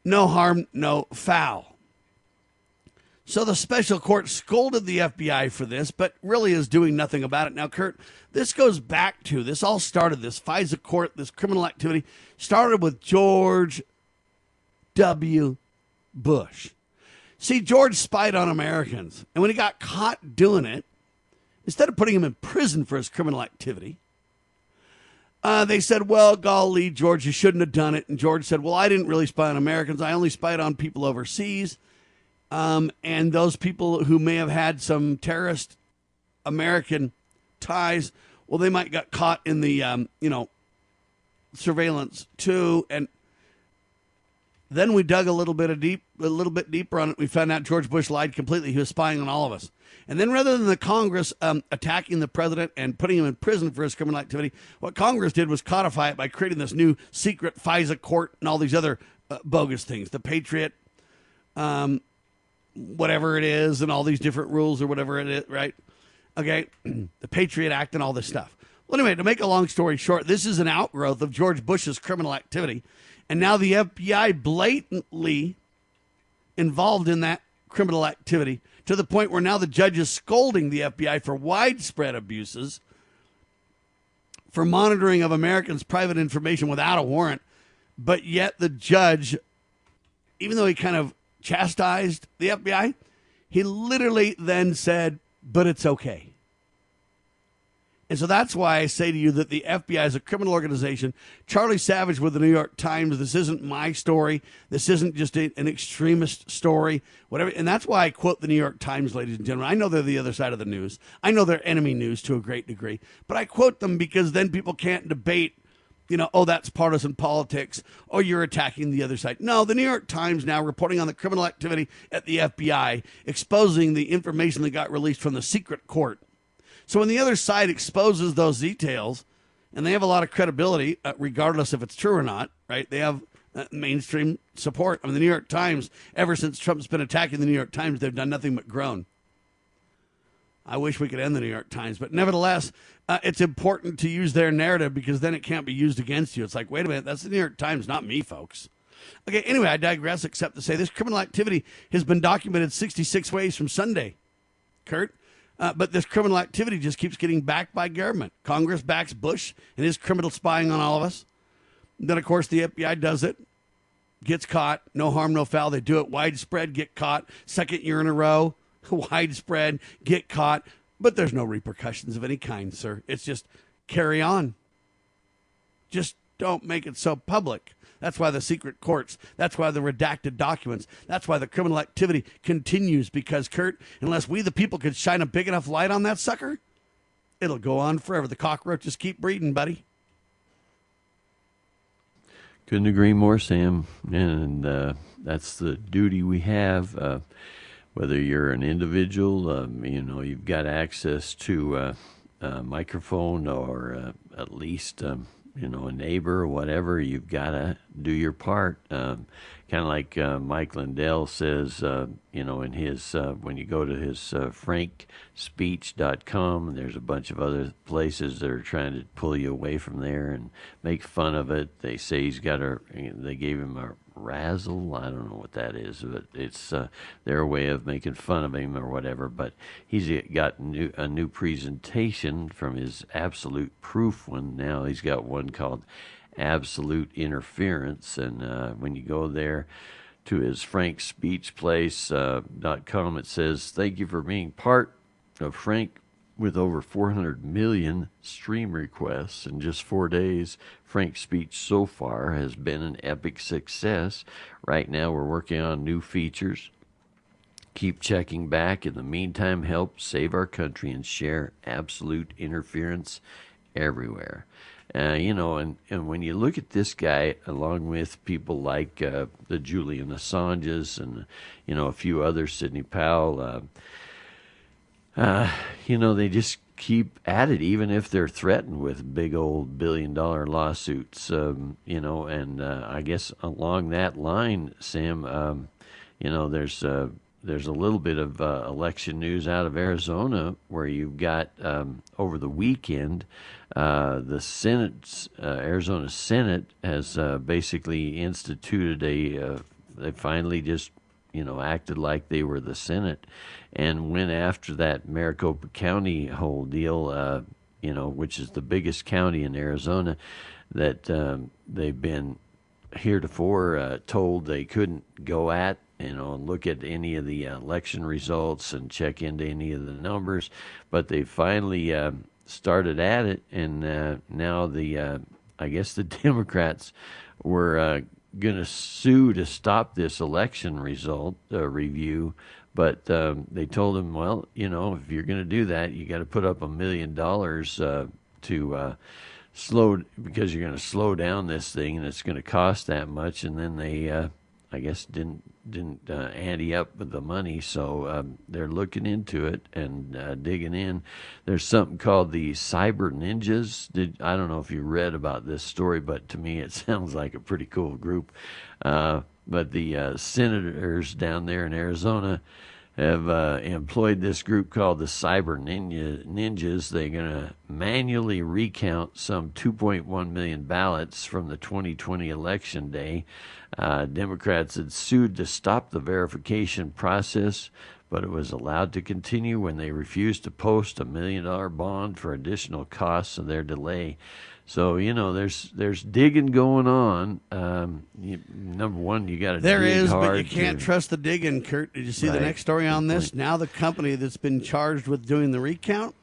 No harm, no foul. So the special court scolded the FBI for this, but really is doing nothing about it. Now, Kurt, this goes back to this all started, this FISA court, this criminal activity started with George W. Bush. See, George spied on Americans, and when he got caught doing it, instead of putting him in prison for his criminal activity, uh, they said, Well, golly, George, you shouldn't have done it. And George said, Well, I didn't really spy on Americans. I only spied on people overseas. Um, and those people who may have had some terrorist American ties, well, they might got caught in the, um, you know, surveillance too. And then we dug a little bit of deep, a little bit deeper on it. We found out George Bush lied completely. He was spying on all of us. And then rather than the Congress um, attacking the president and putting him in prison for his criminal activity, what Congress did was codify it by creating this new secret FISA court and all these other uh, bogus things. The Patriot, um, whatever it is, and all these different rules or whatever it is, right? Okay, the Patriot Act and all this stuff. Well, anyway, to make a long story short, this is an outgrowth of George Bush's criminal activity, and now the FBI blatantly involved in that criminal activity to the point where now the judge is scolding the FBI for widespread abuses, for monitoring of Americans' private information without a warrant, but yet the judge, even though he kind of chastised the FBI, he literally then said, but it's okay. And so that's why I say to you that the FBI is a criminal organization. Charlie Savage with the New York Times. This isn't my story. This isn't just a, an extremist story. Whatever. And that's why I quote the New York Times, ladies and gentlemen. I know they're the other side of the news. I know they're enemy news to a great degree. But I quote them because then people can't debate you know, oh, that's partisan politics, or you're attacking the other side. No, the New York Times now reporting on the criminal activity at the FBI, exposing the information that got released from the secret court. So when the other side exposes those details, and they have a lot of credibility, uh, regardless if it's true or not, right? They have uh, mainstream support. I mean, the New York Times, ever since Trump's been attacking the New York Times, they've done nothing but grown. I wish we could end the New York Times, but nevertheless, uh, it's important to use their narrative because then it can't be used against you. It's like, wait a minute, that's the New York Times, not me, folks. Okay, anyway, I digress, except to say this criminal activity has been documented 66 ways from Sunday, Kurt. Uh, but this criminal activity just keeps getting backed by government. Congress backs Bush and his criminal spying on all of us. Then, of course, the FBI does it, gets caught, no harm, no foul. They do it widespread, get caught, second year in a row, widespread, get caught. But there's no repercussions of any kind, sir. It's just carry on. Just don't make it so public. That's why the secret courts, that's why the redacted documents, that's why the criminal activity continues because, Kurt, unless we the people could shine a big enough light on that sucker, it'll go on forever. The cockroaches keep breeding, buddy. Couldn't agree more, Sam. And uh, that's the duty we have. Uh, whether you're an individual, um, you know, you've got access to uh, a microphone or uh, at least, um, you know, a neighbor or whatever, you've got to do your part. Um, kind of like uh, Mike Lindell says, uh, you know, in his, when you go to his uh, frankspeech.com, there's a bunch of other places that are trying to pull you away from there and make fun of it. They say he's got a, they gave him a razzle. I don't know what that is, but it's uh, their way of making fun of him or whatever. But he's got new, a new presentation from his absolute proof one. Now he's got one called absolute interference. And uh, when you go there to his Frank Speech Place uh, it says, "Thank you for being part of Frank." With over 400 million stream requests in just four days, Frank's speech so far has been an epic success. Right now, we're working on new features. Keep checking back. In the meantime, help save our country and share absolute interference everywhere. Uh, you know, and, and when you look at this guy, along with people like uh, the Julian Assanges and, you know, a few others, Sidney Powell, uh, uh, you know, they just keep at it, even if they're threatened with big old billion dollar lawsuits, um, you know, and uh, I guess along that line, Sam, um, you know, there's uh, there's a little bit of uh, election news out of Arizona where you've got um, over the weekend uh, the Senate, uh, Arizona Senate has uh, basically instituted a. Uh, they finally just you know acted like they were the Senate and went after that Maricopa County whole deal. Uh, you know, which is the biggest county in Arizona, that um, they've been heretofore uh, told they couldn't go at, you know, look at any of the election results and check into any of the numbers, but they finally uh, started at it, and uh, now the uh, I guess the Democrats were uh, going to sue to stop this election result uh, review. But um, they told him, well, you know, if you're going to do that, you got to put up a million dollars uh, to uh, slow because you're going to slow down this thing, and it's going to cost that much. And then they, uh, I guess, didn't didn't uh, ante up with the money, so um, they're looking into it and uh, digging in. There's something called the Cyber Ninjas. Did I don't know if you read about this story, but to me it sounds like a pretty cool group. Uh, but the uh, senators down there in Arizona have uh, employed this group called the Cyber Ninja, Ninjas. They're going to manually recount some 2.1 million ballots from the 2020 election day. Uh, Democrats had sued to stop the verification process, but it was allowed to continue when they refused to post a million dollar bond for additional costs of their delay. So you know, there's there's digging going on. Um, you, number one, you got to There is, but you can't to- trust the digging, Kurt. Did you see the next story on this? Now the company that's been charged with doing the recount,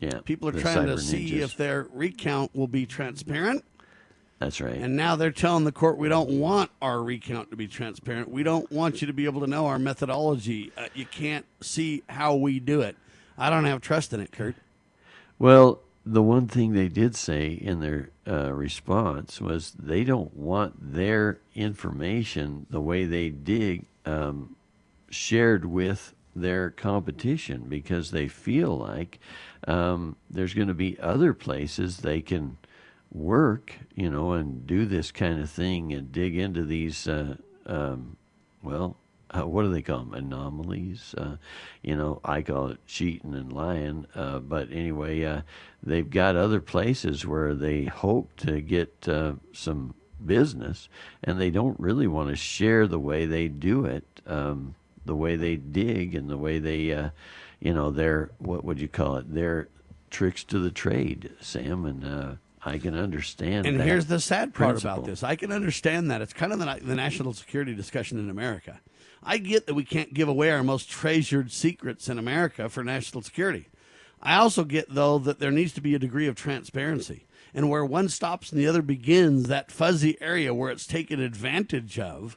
Yeah, people are trying to cyber see if their recount will be transparent. That's right. And now they're telling the court we don't want our recount to be transparent. We don't want you to be able to know our methodology. Uh, you can't see how we do it. I don't have trust in it, Kurt. Well, the one thing they did say in their uh, response was they don't want their information, the way they dig, um, shared with their competition because they feel like um, there's going to be other places they can work, you know, and do this kind of thing and dig into these, uh, um, well, uh, what do they call them? Anomalies. Uh, you know, I call it cheating and lying. Uh, but anyway, uh, they've got other places where they hope to get uh, some business, and they don't really want to share the way they do it, um, the way they dig, and the way they, uh, you know, their what would you call it? Their tricks to the trade, Sam, and uh, I can understand. And here's the sad part principle. about this. I can understand that. It's kind of the, the national security discussion in America. I get that we can't give away our most treasured secrets in America for national security. I also get, though, that there needs to be a degree of transparency. And where one stops and the other begins, that fuzzy area where it's taken advantage of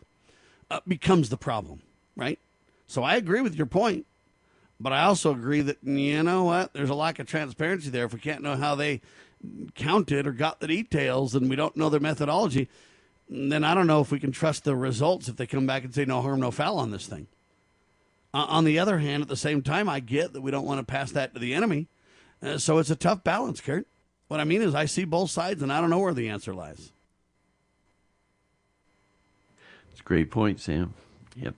uh, becomes the problem, right? So I agree with your point. But I also agree that, you know what, there's a lack of transparency there. If we can't know how they counted or got the details and we don't know their methodology, then I don't know if we can trust the results if they come back and say no harm, no foul on this thing. Uh, on the other hand, at the same time, I get that we don't want to pass that to the enemy. Uh, so it's a tough balance, Kurt. What I mean is, I see both sides and I don't know where the answer lies. It's a great point, Sam. Yep.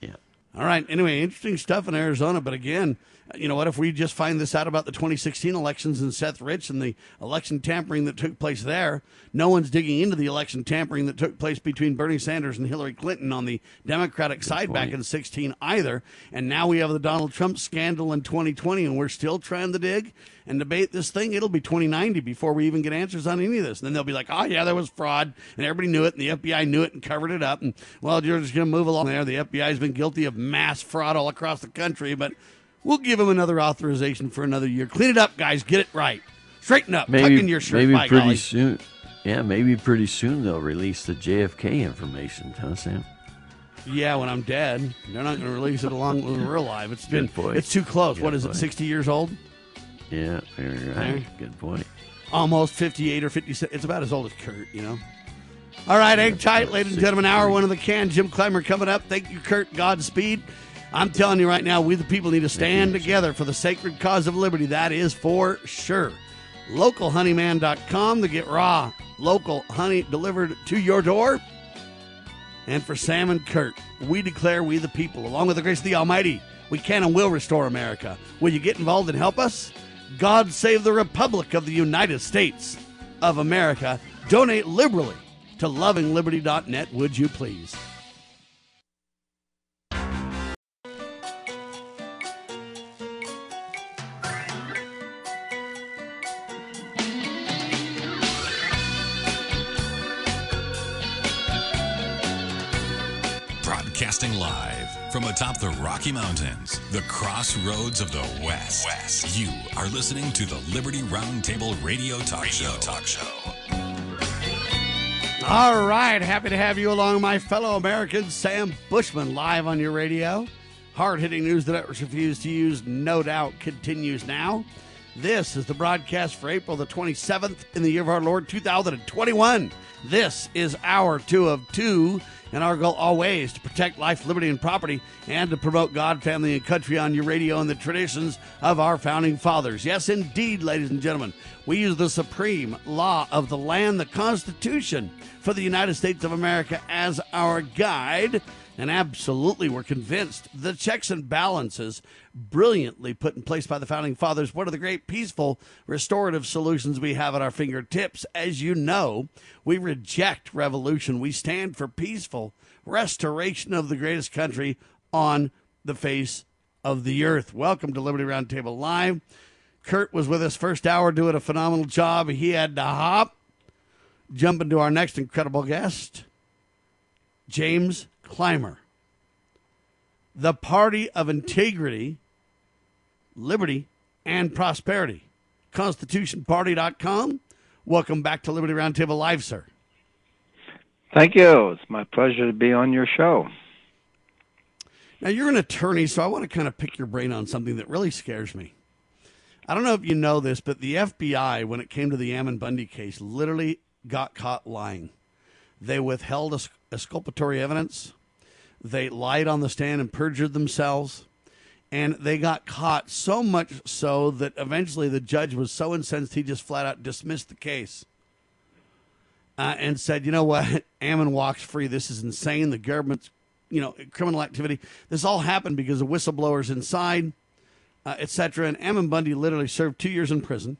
Yeah. All right. Anyway, interesting stuff in Arizona. But again, you know what? If we just find this out about the 2016 elections and Seth Rich and the election tampering that took place there, no one's digging into the election tampering that took place between Bernie Sanders and Hillary Clinton on the Democratic side back point. in 16 either. And now we have the Donald Trump scandal in 2020, and we're still trying to dig and debate this thing. It'll be 2090 before we even get answers on any of this. And then they'll be like, oh, yeah, there was fraud, and everybody knew it, and the FBI knew it and covered it up. And, well, you're just going to move along there. The FBI's been guilty of mass fraud all across the country, but we'll give them another authorization for another year. Clean it up, guys. Get it right. Straighten up. Maybe Tuck in your shirt. maybe pretty golly. soon. Yeah, maybe pretty soon they'll release the JFK information, huh, Sam? Yeah, when I'm dead, they're not going to release it along when we're alive. It's been, it's too close. Good what is it? 60 years old? Yeah, very right. There. Good point. almost 58 or 57. It's about as old as Kurt, you know. All right, hang tight, ladies and gentlemen. Hour one of the can. Jim Clymer coming up. Thank you, Kurt. Godspeed. I'm telling you right now, we the people need to stand together for the sacred cause of liberty. That is for sure. LocalHoneyman.com to get raw local honey delivered to your door. And for Sam and Kurt, we declare we the people, along with the grace of the Almighty, we can and will restore America. Will you get involved and help us? God save the Republic of the United States of America. Donate liberally to lovingliberty.net, would you please? Broadcasting live from atop the Rocky Mountains, the crossroads of the West. West. You are listening to the Liberty Roundtable Radio Talk Show. Talk Show. All right, happy to have you along, my fellow Americans. Sam Bushman live on your radio. Hard hitting news that I refuse to use, no doubt, continues now. This is the broadcast for April the 27th in the year of our Lord 2021. This is hour two of two, and our goal always to protect life, liberty, and property, and to promote God, family, and country on your radio and the traditions of our founding fathers. Yes, indeed, ladies and gentlemen, we use the supreme law of the land, the Constitution, for the United States of America as our guide. And absolutely, we're convinced the checks and balances brilliantly put in place by the founding fathers. One of the great peaceful restorative solutions we have at our fingertips. As you know, we reject revolution. We stand for peaceful restoration of the greatest country on the face of the earth. Welcome to Liberty Roundtable Live. Kurt was with us first hour doing a phenomenal job. He had to hop. Jump into our next incredible guest, James Clymer. The party of integrity, liberty, and prosperity. ConstitutionParty.com. Welcome back to Liberty Roundtable Live, sir. Thank you. It's my pleasure to be on your show. Now, you're an attorney, so I want to kind of pick your brain on something that really scares me. I don't know if you know this, but the FBI, when it came to the Ammon Bundy case, literally got caught lying. They withheld exculpatory evidence. They lied on the stand and perjured themselves. And they got caught so much so that eventually the judge was so incensed he just flat out dismissed the case uh, and said, you know what, Ammon walks free. This is insane. The government's, you know, criminal activity. This all happened because of whistleblowers inside, uh, etc. And Ammon Bundy literally served two years in prison.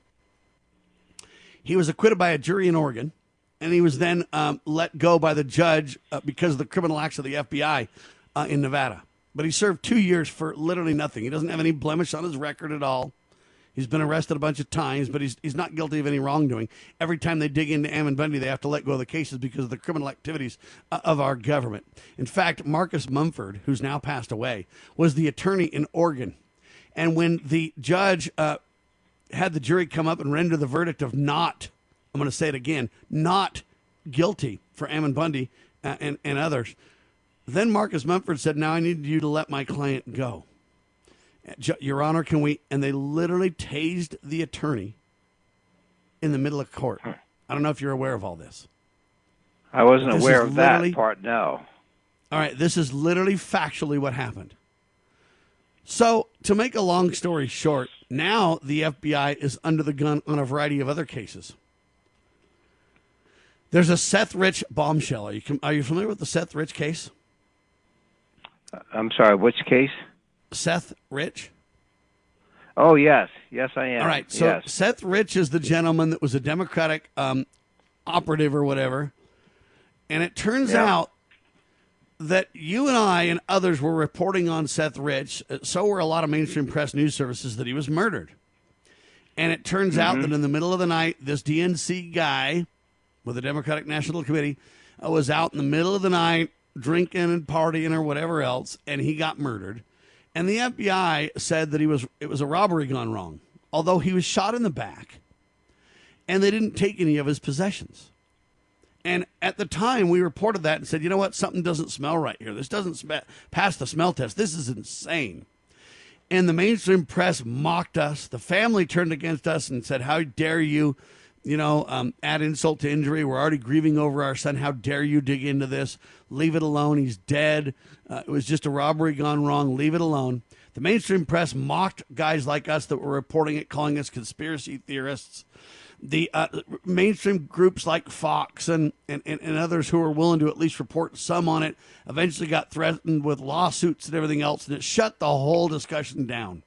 He was acquitted by a jury in Oregon and he was then um, let go by the judge uh, because of the criminal acts of the FBI uh, in Nevada. But he served two years for literally nothing. He doesn't have any blemish on his record at all. He's been arrested a bunch of times, but he's, he's not guilty of any wrongdoing. Every time they dig into Ammon Bundy, they have to let go of the cases because of the criminal activities uh, of our government. In fact, Marcus Mumford, who's now passed away, was the attorney in Oregon. And when the judge uh, had the jury come up and render the verdict of not I'm going to say it again, not guilty for Ammon Bundy uh, and, and others. Then Marcus Mumford said, Now I need you to let my client go. Your Honor, can we? And they literally tased the attorney in the middle of court. I don't know if you're aware of all this. I wasn't aware of that part, no. All right, this is literally factually what happened. So, to make a long story short, now the FBI is under the gun on a variety of other cases. There's a Seth Rich bombshell. Are you are you familiar with the Seth Rich case? I'm sorry, which case? Seth Rich. Oh yes, yes I am. All right, so yes. Seth Rich is the gentleman that was a Democratic um, operative or whatever, and it turns Yeah. out that you and I and others were reporting on Seth Rich. uh, So were a lot of mainstream press news services that he was murdered, and it turns out Mhm. that in the middle of the night, this DNC guy with the Democratic National Committee uh, was out in the middle of the night drinking and partying or whatever else, and he got murdered. And the FBI said that he was it was a robbery gone wrong, although he was shot in the back, and they didn't take any of his possessions. And at the time, we reported that and said, you know what, something doesn't smell right here. This doesn't sm- pass the smell test. This is insane. And the mainstream press mocked us. The family turned against us and said, how dare you, you know, um, add insult to injury. We're already grieving over our son. How dare you dig into this? Leave it alone. He's dead. Uh, it was just a robbery gone wrong. Leave it alone. The mainstream press mocked guys like us that were reporting it, calling us conspiracy theorists. The uh, mainstream groups like Fox and, and, and, and others who were willing to at least report some on it eventually got threatened with lawsuits and everything else, and it shut the whole discussion down.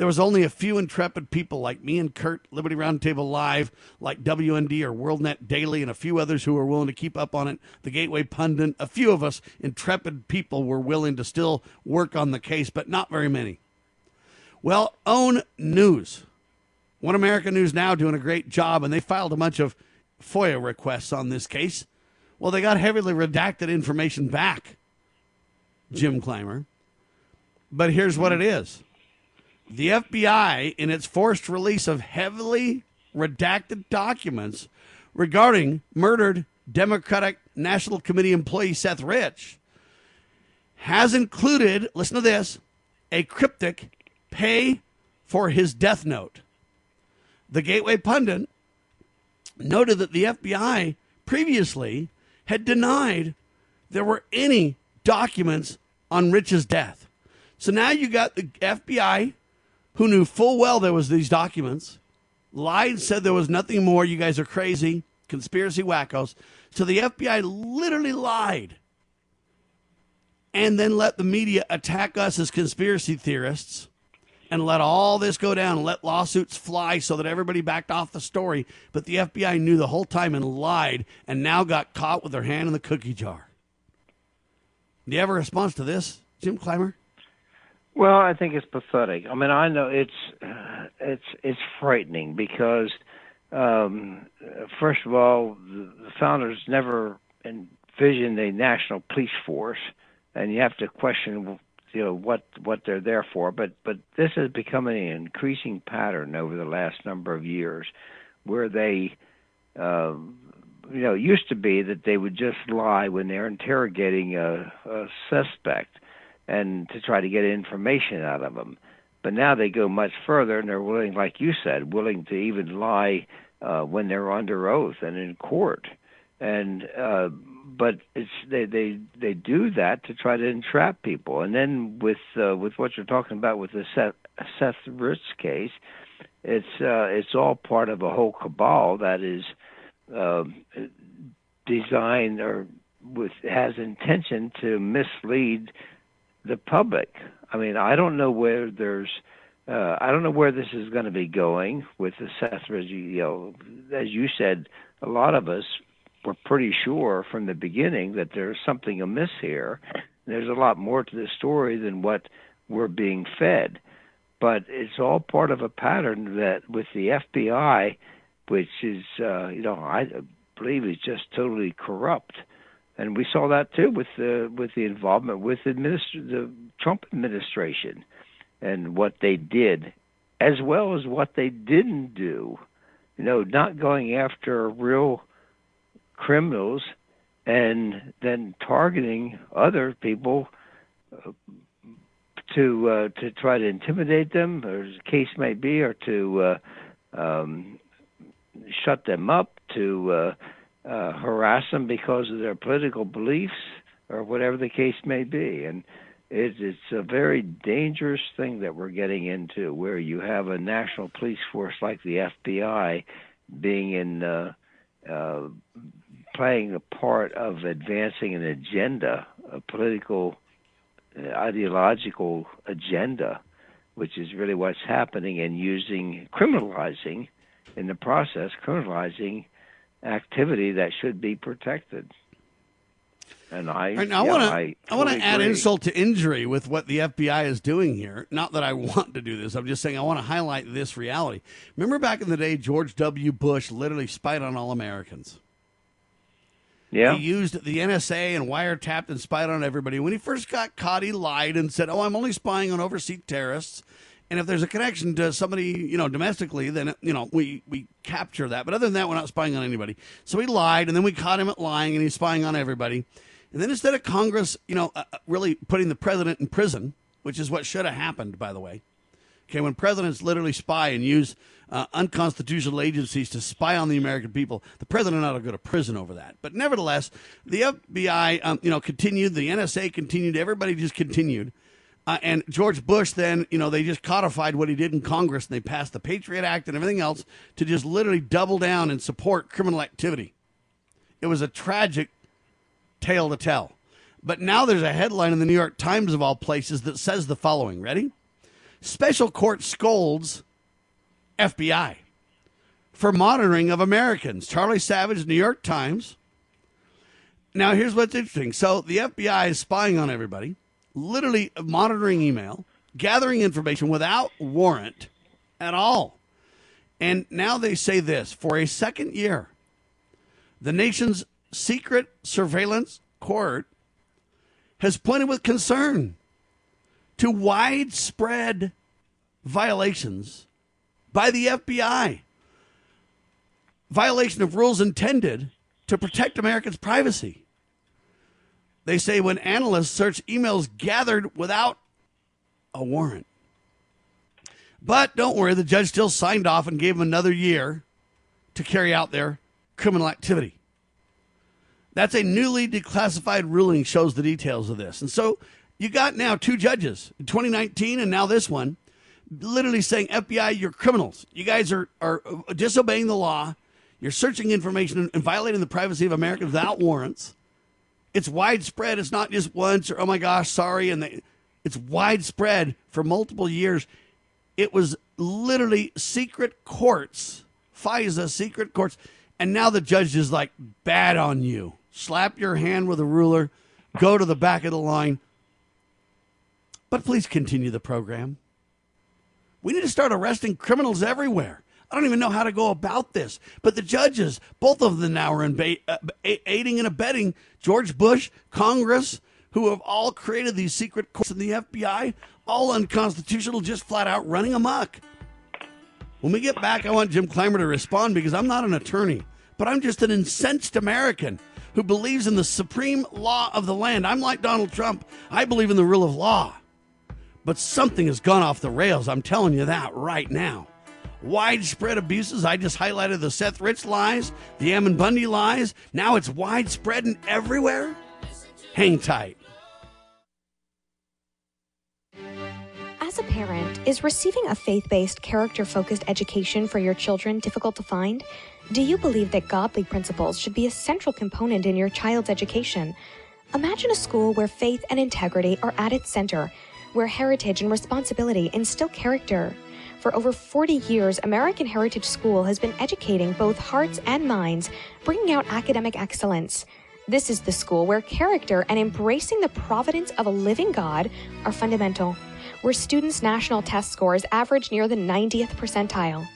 There was only a few intrepid people like me and Kurt, Liberty Roundtable Live, like WND or WorldNet Daily, and a few others who were willing to keep up on it. The Gateway Pundit, a few of us intrepid people were willing to still work on the case, but not very many. Well, Own News, One America News Now, doing a great job, and they filed a bunch of FOIA requests on this case. Well, they got heavily redacted information back. Jim Clymer. But here's what it is the FBI, in its forced release of heavily redacted documents regarding murdered Democratic National Committee employee Seth Rich, has included, listen to this, a cryptic pay for his death note. The Gateway Pundit noted that the FBI previously had denied there were any documents on Rich's death. So now you got the FBI who knew full well there was these documents, lied, said there was nothing more. You guys are crazy, conspiracy wackos. So the FBI literally lied and then let the media attack us as conspiracy theorists and let all this go down let lawsuits fly so that everybody backed off the story. But the FBI knew the whole time and lied and now got caught with their hand in the cookie jar. Do you have a response to this, Jim Clymer? Well, I think it's pathetic. I mean, I know it's uh, it's it's frightening because um, first of all, the, founders never envisioned a national police force, and you have to question you know what what they're there for. But but this is becoming an increasing pattern over the last number of years, where they. Uh, you know, it used to be that they would just lie when they're interrogating a, a suspect and to try to get information out of them. But now they go much further and they're willing, like you said, willing to even lie uh, when they're under oath and in court. And uh, but it's they they they do that to try to entrap people. And then with uh, with what you're talking about with the Seth, Seth case, it's uh, it's all part of a whole cabal that is uh, designed or with has intention to mislead the public. I mean, I don't know where there's, uh, I don't know where this is going to be going with the Seth You know, as you said, a lot of us were pretty sure from the beginning that there's something amiss here. There's a lot more to the story than what we're being fed. But it's all part of a pattern that with the FBI, which is, uh, you know, I believe is just totally corrupt and we saw that too with the with the involvement with administ- the Trump administration and what they did, as well as what they didn't do. You know, not going after real criminals and then targeting other people uh, to uh, to try to intimidate them, or as the case may be, or to uh, um, shut them up, to uh, uh, harass them because of their political beliefs or whatever the case may be. And it, it's a very dangerous thing that we're getting into, where you have a national police force like the FBI being in uh, uh, playing a part of advancing an agenda, a political, uh, ideological agenda, which is really what's happening, and using criminalizing in the process, criminalizing activity that should be protected. And I, right, now, yeah, I want to I, I want to add insult to injury with what the FBI is doing here. Not that I want to do this. I'm just saying I want to highlight this reality. Remember back in the day, George W. Bush literally spied on all Americans. Yeah. He used the NSA and wiretapped and spied on everybody. When he first got caught, he lied and said, "Oh, I'm only spying on overseas terrorists." And if there's a connection to somebody, you know, domestically, then you know we we capture that. But other than that, we're not spying on anybody. So he lied, and then we caught him at lying, and he's spying on everybody. And then instead of Congress, you know, uh, uh, really putting the president in prison, which is what should have happened, by the way. Okay, when presidents literally spy and use uh, unconstitutional agencies to spy on the American people, the president ought to go to prison over that. But nevertheless, the FBI, um, you know, continued. The NSA continued. Everybody just continued. Uh, and George Bush then, you know, they just codified what he did in Congress and they passed the Patriot Act and everything else to just literally double down and support criminal activity. It was a tragic tale to tell. But now there's a headline in the New York Times of all places that says the following. Ready? Special court scolds FBI for monitoring of Americans. Charlie Savage, New York Times. Now, here's what's interesting. So the FBI is spying on everybody, literally monitoring email, gathering information without warrant at all. And now they say this for a second year, the nation's secret surveillance court has pointed with concern to widespread violations by the FBI. Violation of rules intended to protect Americans' privacy. They say when analysts search emails gathered without a warrant. But don't worry, the judge still signed off and gave them another year to carry out their criminal activity. That's a newly declassified ruling, shows the details of this. And so you got now two judges, in 2019 and now this one, literally saying, FBI, you're criminals. You guys are, are disobeying the law. You're searching information and violating the privacy of Americans without warrants. It's widespread. It's not just once or, oh my gosh, sorry. And they, it's widespread for multiple years. It was literally secret courts, FISA secret courts. And now the judge is like, bad on you. Slap your hand with a ruler, go to the back of the line. But please continue the program. We need to start arresting criminals everywhere. I don't even know how to go about this. But the judges, both of them now are in ba- uh, aiding and abetting George Bush, Congress, who have all created these secret courts in the FBI, all unconstitutional, just flat out running amok. When we get back, I want Jim Clymer to respond because I'm not an attorney, but I'm just an incensed American who believes in the supreme law of the land. I'm like Donald Trump. I believe in the rule of law. But something has gone off the rails. I'm telling you that right now. Widespread abuses. I just highlighted the Seth Rich lies, the Ammon Bundy lies. Now it's widespread and everywhere. Hang tight. As a parent, is receiving a faith based, character focused education for your children difficult to find? Do you believe that godly principles should be a central component in your child's education? Imagine a school where faith and integrity are at its center, where heritage and responsibility instill character. For over 40 years, American Heritage School has been educating both hearts and minds, bringing out academic excellence. This is the school where character and embracing the providence of a living God are fundamental, where students' national test scores average near the 90th percentile.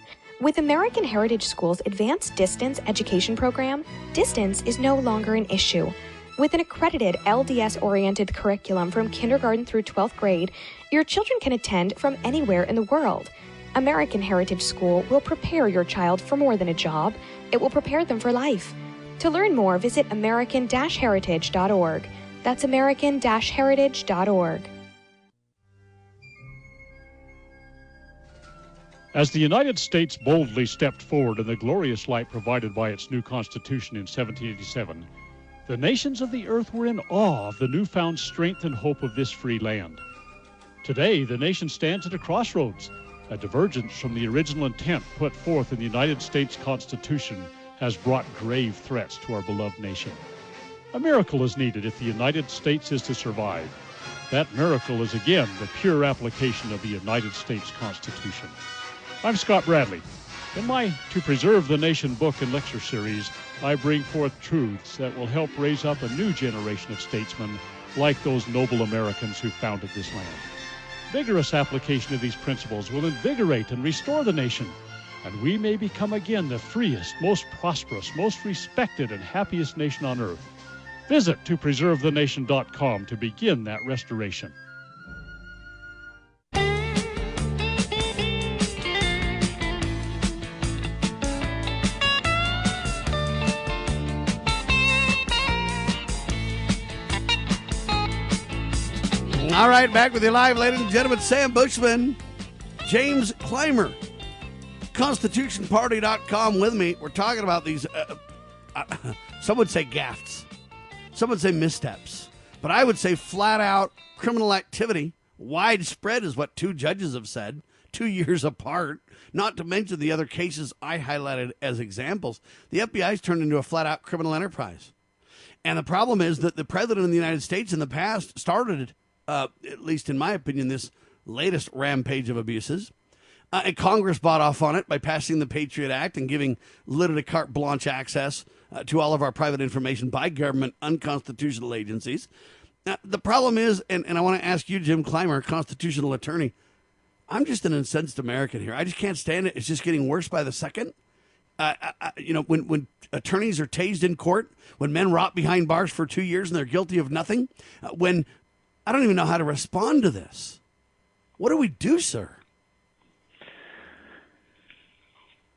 With American Heritage School's advanced distance education program, distance is no longer an issue. With an accredited LDS oriented curriculum from kindergarten through 12th grade, your children can attend from anywhere in the world. American Heritage School will prepare your child for more than a job, it will prepare them for life. To learn more, visit American heritage.org. That's American heritage.org. As the United States boldly stepped forward in the glorious light provided by its new Constitution in 1787, the nations of the earth were in awe of the newfound strength and hope of this free land. Today, the nation stands at a crossroads. A divergence from the original intent put forth in the United States Constitution has brought grave threats to our beloved nation. A miracle is needed if the United States is to survive. That miracle is again the pure application of the United States Constitution. I'm Scott Bradley. In my To Preserve the Nation book and lecture series, I bring forth truths that will help raise up a new generation of statesmen like those noble Americans who founded this land. Vigorous application of these principles will invigorate and restore the nation, and we may become again the freest, most prosperous, most respected, and happiest nation on earth. Visit topreservethenation.com to begin that restoration. Right, back with you live, ladies and gentlemen. Sam Bushman, James Clymer, ConstitutionParty.com with me. We're talking about these, uh, uh, some would say gaffes, some would say missteps, but I would say flat out criminal activity. Widespread is what two judges have said, two years apart, not to mention the other cases I highlighted as examples. The FBI's turned into a flat out criminal enterprise. And the problem is that the president of the United States in the past started uh, at least in my opinion, this latest rampage of abuses. Uh, and Congress bought off on it by passing the Patriot Act and giving literally carte blanche access uh, to all of our private information by government unconstitutional agencies. Now, the problem is, and, and I want to ask you, Jim Clymer, constitutional attorney, I'm just an incensed American here. I just can't stand it. It's just getting worse by the second. Uh, uh, uh, you know, when when attorneys are tased in court, when men rot behind bars for two years and they're guilty of nothing, uh, when I don't even know how to respond to this. What do we do, sir?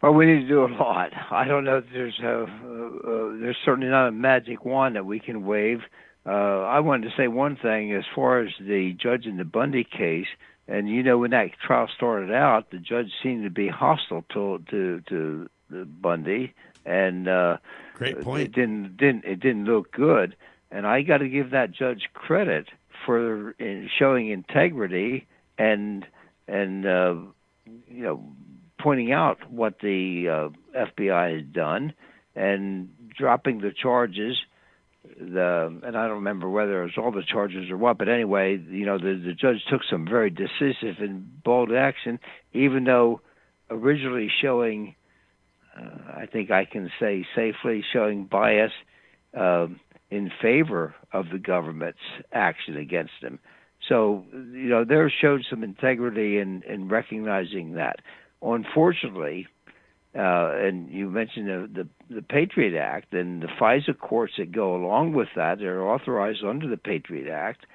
Well, we need to do a lot. I don't know if there's a, uh, uh, there's certainly not a magic wand that we can wave. Uh, I wanted to say one thing as far as the judge in the Bundy case, and you know when that trial started out, the judge seemed to be hostile to to to the Bundy, and uh, Great point. It didn't didn't it didn't look good, and I got to give that judge credit for in showing integrity and and uh, you know pointing out what the uh, FBI had done and dropping the charges. The and I don't remember whether it was all the charges or what, but anyway, you know the the judge took some very decisive and bold action, even though originally showing, uh, I think I can say safely showing bias um, in favor of the government's action against him. So you know there showed some integrity in in recognizing that unfortunately, uh, and you mentioned the, the, the Patriot Act and the FISA courts that go along with that, they're authorized under the Patriot Act.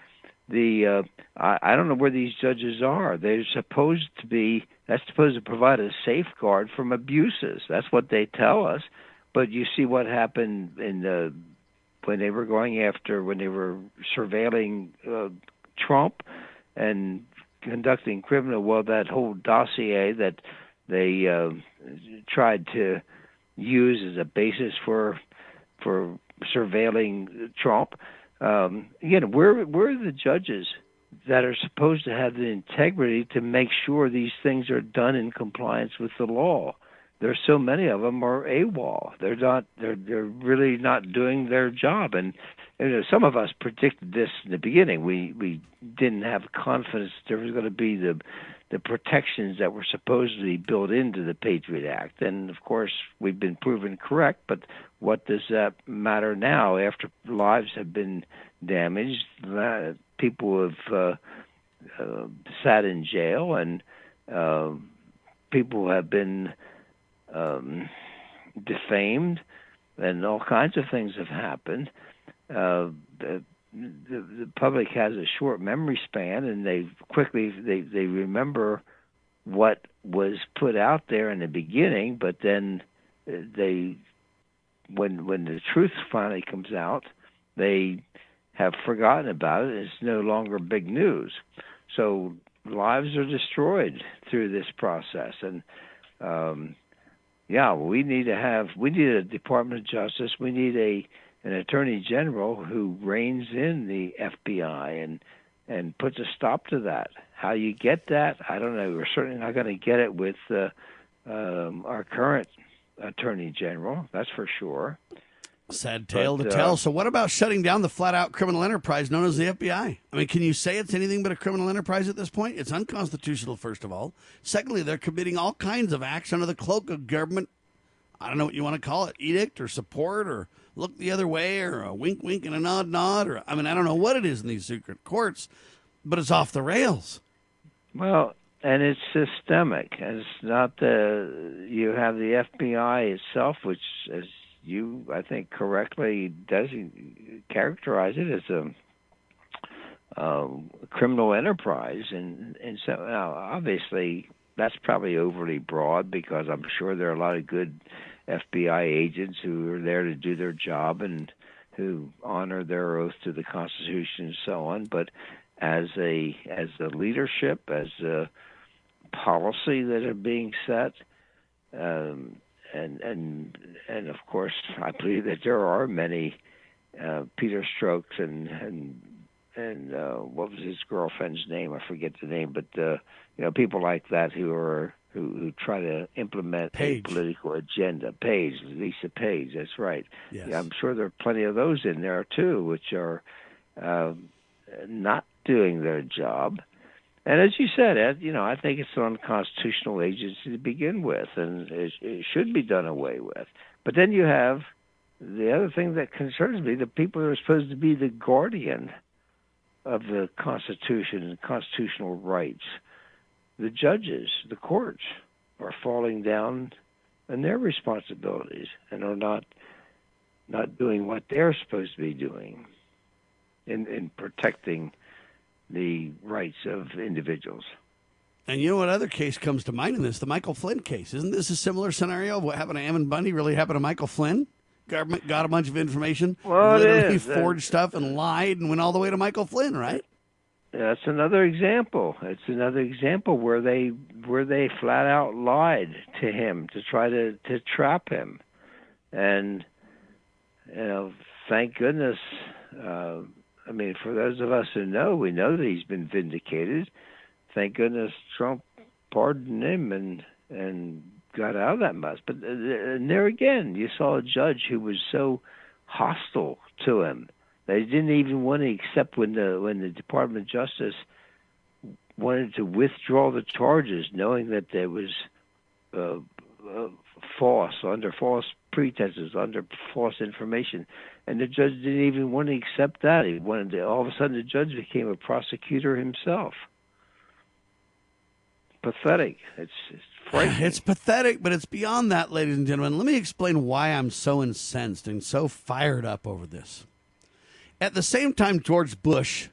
The uh, I, I don't know where these judges are. They're supposed to be that's supposed to provide a safeguard from abuses. That's what they tell us. But you see what happened in the when they were going after when they were surveilling uh, Trump and conducting criminal well that whole dossier that they uh, tried to use as a basis for for surveilling Trump. Um, again, where where are the judges that are supposed to have the integrity to make sure these things are done in compliance with the law? There's so many of them are AWOL. They're not. They're they're really not doing their job. And you know, some of us predicted this in the beginning. We we didn't have confidence there was going to be the the protections that were supposedly built into the Patriot Act. And of course, we've been proven correct. But what does that matter now after lives have been damaged? People have uh, uh, sat in jail, and uh, people have been um, defamed, and all kinds of things have happened. Uh, the, the, public has a short memory span, and they quickly they they remember what was put out there in the beginning, but then they when when the truth finally comes out, they have forgotten about it. It's no longer big news. So lives are destroyed through this process, and um, yeah, we need to have we need a Department of Justice. We need a an Attorney General who reins in the FBI and and puts a stop to that. How you get that, I don't know. We're certainly not going to get it with uh, um, our current Attorney General. That's for sure. Sad tale But, to uh, tell. So, what about shutting down the flat out criminal enterprise known as the FBI? I mean, can you say it's anything but a criminal enterprise at this point? It's unconstitutional, first of all. Secondly, they're committing all kinds of acts under the cloak of government. I don't know what you want to call it edict or support or look the other way or a wink, wink, and a nod, nod. Or, I mean, I don't know what it is in these secret courts, but it's off the rails. Well, and it's systemic. It's not the you have the FBI itself, which, as you I think correctly does characterize it as a um, criminal enterprise, and and so now obviously that's probably overly broad because I'm sure there are a lot of good FBI agents who are there to do their job and who honor their oath to the Constitution and so on. But as a as a leadership, as a policy that are being set, um, and and and of course, I believe that there are many uh, Peter Strzoks and and and uh, what was his girlfriend's name? I forget the name, but uh, you know, people like that who are who, who try to implement Page. a political agenda. Page, Lisa Page, that's right. Yes. Yeah, I'm sure there are plenty of those in there too, which are um, not doing their job. And as you said, Ed, you know, I think it's an unconstitutional agency to begin with, and it, it should be done away with. But then you have the other thing that concerns me: the people who are supposed to be the guardian of the Constitution and constitutional rights, the judges, the courts, are falling down in their responsibilities and are not not doing what they're supposed to be doing in in protecting the rights of individuals. And you know what other case comes to mind in this? The Michael Flynn case. Isn't this a similar scenario of what happened to Ammon Bundy really happened to Michael Flynn? Government got a bunch of information, Well, literally is. forged stuff and lied and went all the way to Michael Flynn, right? That's another example. It's another example where they where they flat out lied to him to try to to trap him, and you know, thank goodness. Uh, I mean, for those of us who know, we know that he's been vindicated. Thank goodness Trump pardoned him and and got out of that mess. But uh, and there again, you saw a judge who was so hostile to him. They didn't even want to accept when the when the Department of Justice wanted to withdraw the charges, knowing that there was uh, uh, false under false pretenses, under false information, and the judge didn't even want to accept that. He wanted to, all of a sudden the judge became a prosecutor himself. Pathetic. It's, it's frightening. It's pathetic, but it's beyond that, ladies and gentlemen. Let me explain why I'm so incensed and so fired up over this. At the same time, George Bush,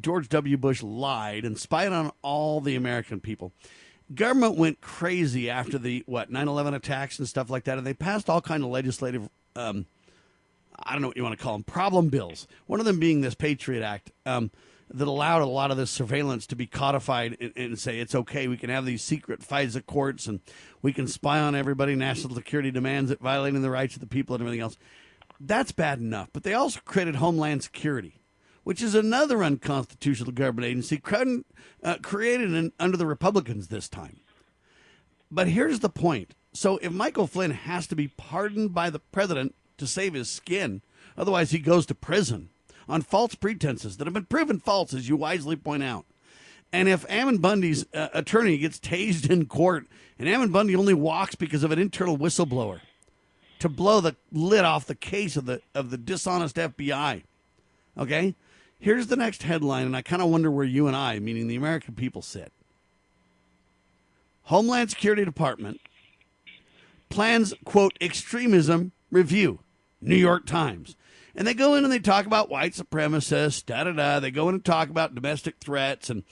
George W. Bush lied and spied on all the American people. Government went crazy after the what 9/11 attacks and stuff like that, and they passed all kind of legislative, um, I don't know what you want to call them, problem bills. One of them being this Patriot Act. Um, that allowed a lot of this surveillance to be codified and, and, say it's okay. We can have these secret FISA courts and we can spy on everybody. National security demands it, violating the rights of the people and everything else. That's bad enough. But they also created Homeland Security, which is another unconstitutional government agency cre- uh, created in, under the Republicans this time. But here's the point. So if Michael Flynn has to be pardoned by the president to save his skin, otherwise he goes to prison on false pretenses that have been proven false, as you wisely point out. And if Ammon Bundy's uh, attorney gets tased in court and Ammon Bundy only walks because of an internal whistleblower to blow the lid off the case of the of the dishonest FBI, okay? Here's the next headline, and I kind of wonder where you and I, meaning the American people, sit. Homeland Security Department plans quote extremism review. New York Times. And they go in and they talk about white supremacists, da da da. They go in and talk about domestic threats and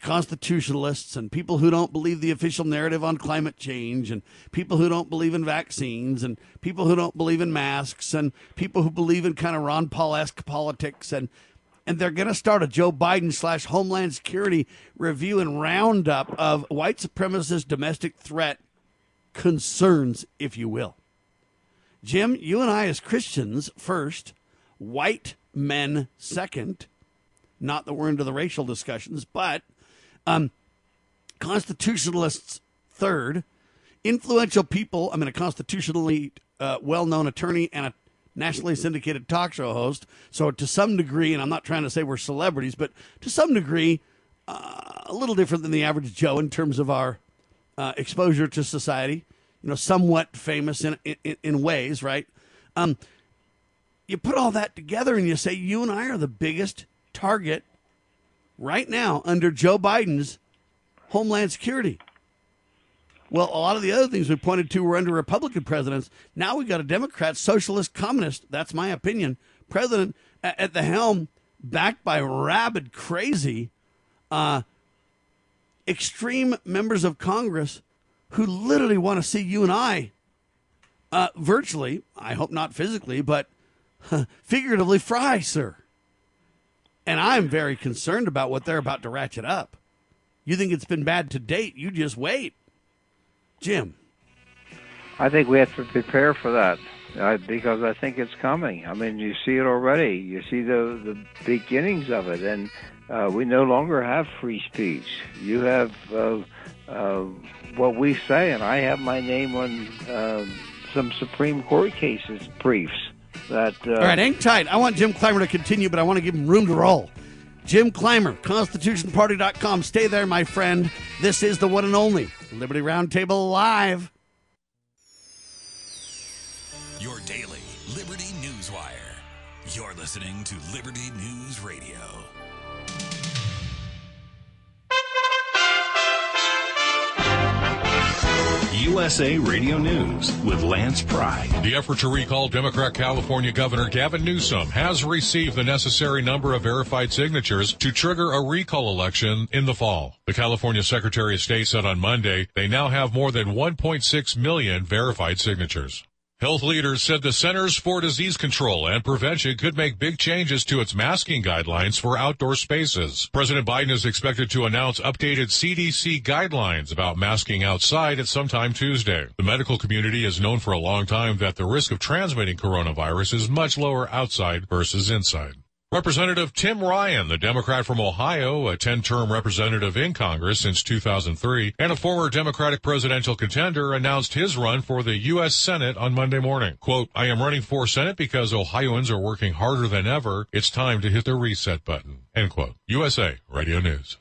constitutionalists and people who don't believe the official narrative on climate change and people who don't believe in vaccines and people who don't believe in masks and people who believe in kind of Ron Paul esque politics and and they're going to start a Joe Biden slash Homeland Security review and roundup of white supremacist domestic threat concerns, if you will. Jim, you and I, as Christians, first, white men second. Not that we're into the racial discussions, but um, constitutionalists third. Influential people, I mean, a constitutionally uh, well known attorney and a nationally syndicated talk show host. So, to some degree, and I'm not trying to say we're celebrities, but to some degree, uh, a little different than the average Joe in terms of our uh, exposure to society. You know, somewhat famous in in, in ways, right? Um, you put all that together and you say you and I are the biggest target right now under Joe Biden's Homeland Security. Well, a lot of the other things we pointed to were under Republican presidents. Now we've got a Democrat, socialist, communist. That's my opinion. President at the helm, backed by rabid, crazy, uh, extreme members of Congress who literally want to see you and I, uh, virtually, I hope not physically, but figuratively fry, sir. And I'm very concerned about what they're about to ratchet up. You think it's been bad to date? You just wait. Jim. I think we have to prepare for that uh, because I think it's coming. I mean, you see it already. You see the the beginnings of it, and uh, we no longer have free speech. You have uh, uh, what we say, and I have my name on um, some Supreme Court cases briefs. That uh, all right, hang tight. I want Jim Clymer to continue, but I want to give him room to roll. Jim Clymer, ConstitutionParty.com. Stay there, my friend. This is the one and only Liberty Roundtable Live. Your daily Liberty News Wire. You're listening to Liberty News USA Radio News with Lance Pride. The effort to recall Democrat California Governor Gavin Newsom has received the necessary number of verified signatures to trigger a recall election in the fall. The California Secretary of State said on Monday they now have more than 1.6 million verified signatures. Health leaders said the Centers for Disease Control and Prevention could make big changes to its masking guidelines for outdoor spaces. President Biden is expected to announce updated CDC guidelines about masking outside at sometime Tuesday. The medical community has known for a long time that the risk of transmitting coronavirus is much lower outside versus inside. Representative Tim Ryan, the Democrat from Ohio, a 10-term representative in Congress since 2003, and a former Democratic presidential contender, announced his run for the U.S. Senate on Monday morning. Quote, I am running for Senate because Ohioans are working harder than ever. It's time to hit the reset button. End quote. USA Radio News.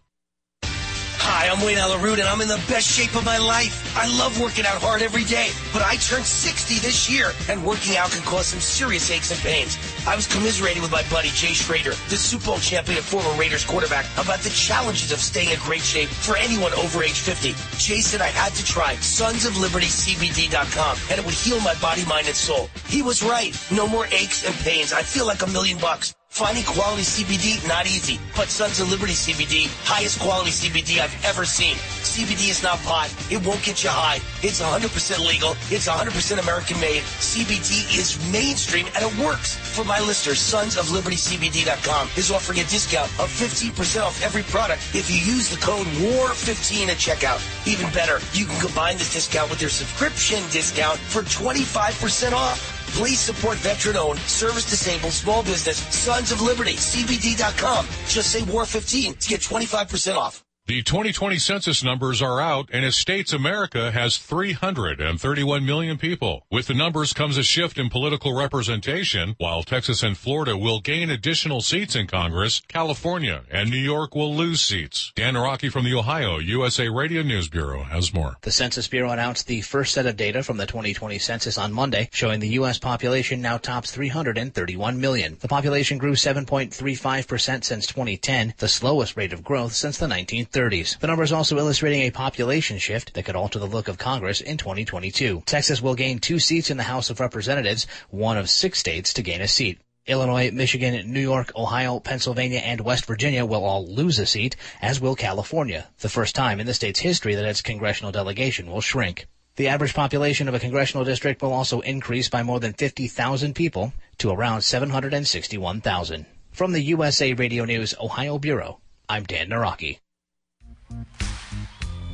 Hi, I'm Wayne Allyn Root, and I'm in the best shape of my life. I love working out hard every day, but I turned 60 this year, and working out can cause some serious aches and pains. I was commiserating with my buddy Jay Schroeder, the Super Bowl champion and former Raiders quarterback, about the challenges of staying in great shape for anyone over age 50. Jay said I had to try sonsoflibertycbd.com, and it would heal my body, mind, and soul. He was right. No more aches and pains. I feel like a million bucks. Finding quality CBD, not easy. But Sons of Liberty CBD, highest quality CBD I've ever seen. CBD is not pot. It won't get you high. It's 100% legal. It's 100% American made. CBD is mainstream and it works. For my listeners, sonsoflibertycbd.com is offering a discount of 15% off every product if you use the code WAR15 at checkout. Even better, you can combine this discount with your subscription discount for 25% off. Please support veteran-owned, service-disabled, small business, Sons of Liberty, CBD.com. Just say War 15 to get 25% off. The 2020 census numbers are out, and it states America has 331 million people. With the numbers comes a shift in political representation. While Texas and Florida will gain additional seats in Congress, California and New York will lose seats. Dan Araki from the Ohio USA Radio News Bureau has more. The Census Bureau announced the first set of data from the 2020 census on Monday, showing the U.S. population now tops 331 million. The population grew 7.35% since 2010, the slowest rate of growth since the 1930s. The numbers also illustrating a population shift that could alter the look of Congress in 2022. Texas will gain two seats in the House of Representatives, one of six states to gain a seat. Illinois, Michigan, New York, Ohio, Pennsylvania, and West Virginia will all lose a seat, as will California, the first time in the state's history that its congressional delegation will shrink. The average population of a congressional district will also increase by more than 50,000 people to around 761,000. From the USA Radio News Ohio Bureau, I'm Dan Naraki.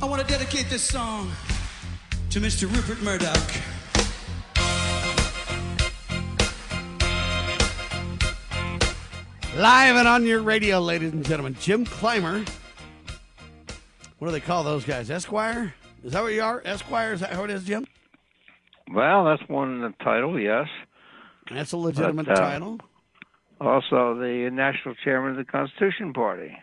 I want to dedicate this song to Mr. Rupert Murdoch. Live and on your radio, ladies and gentlemen, Jim Clymer. What do they call those guys? Esquire? Is that what you are? Esquire? Is that how it is, Jim? Well, that's one title, yes. That's a legitimate But, uh, title. Also, the national chairman of the Constitution Party.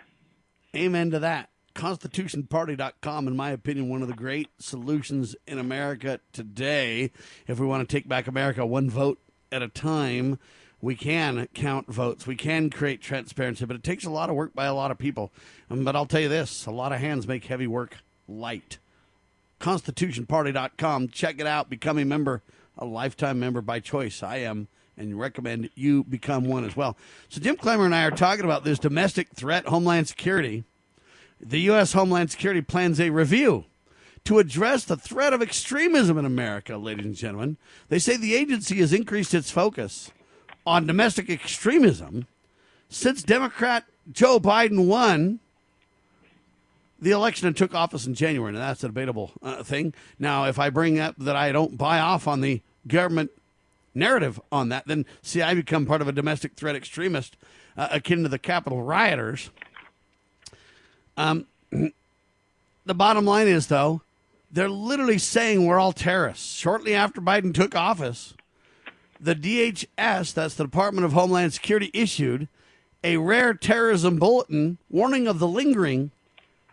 Amen to that. ConstitutionParty.com, in my opinion, one of the great solutions in America today. If we want to take back America one vote at a time, we can count votes. We can create transparency, but it takes a lot of work by a lot of people. Um, but I'll tell you this a lot of hands make heavy work light. ConstitutionParty.com. Check it out. Become a member, a lifetime member by choice. I am, and recommend you become one as well. So, Jim Clymer and I are talking about this domestic threat, Homeland Security. The U.S. Homeland Security plans a review to address the threat of extremism in America, ladies and gentlemen. They say the agency has increased its focus on domestic extremism since Democrat Joe Biden won the election and took office in January. Now, that's a debatable uh, thing. Now, if I bring up that I don't buy off on the government narrative on that, then see, I become part of a domestic threat extremist uh, akin to the Capitol rioters. Um, the bottom line is, though, they're literally saying we're all terrorists. Shortly after Biden took office, the DHS, that's the Department of Homeland Security, issued a rare terrorism bulletin warning of the lingering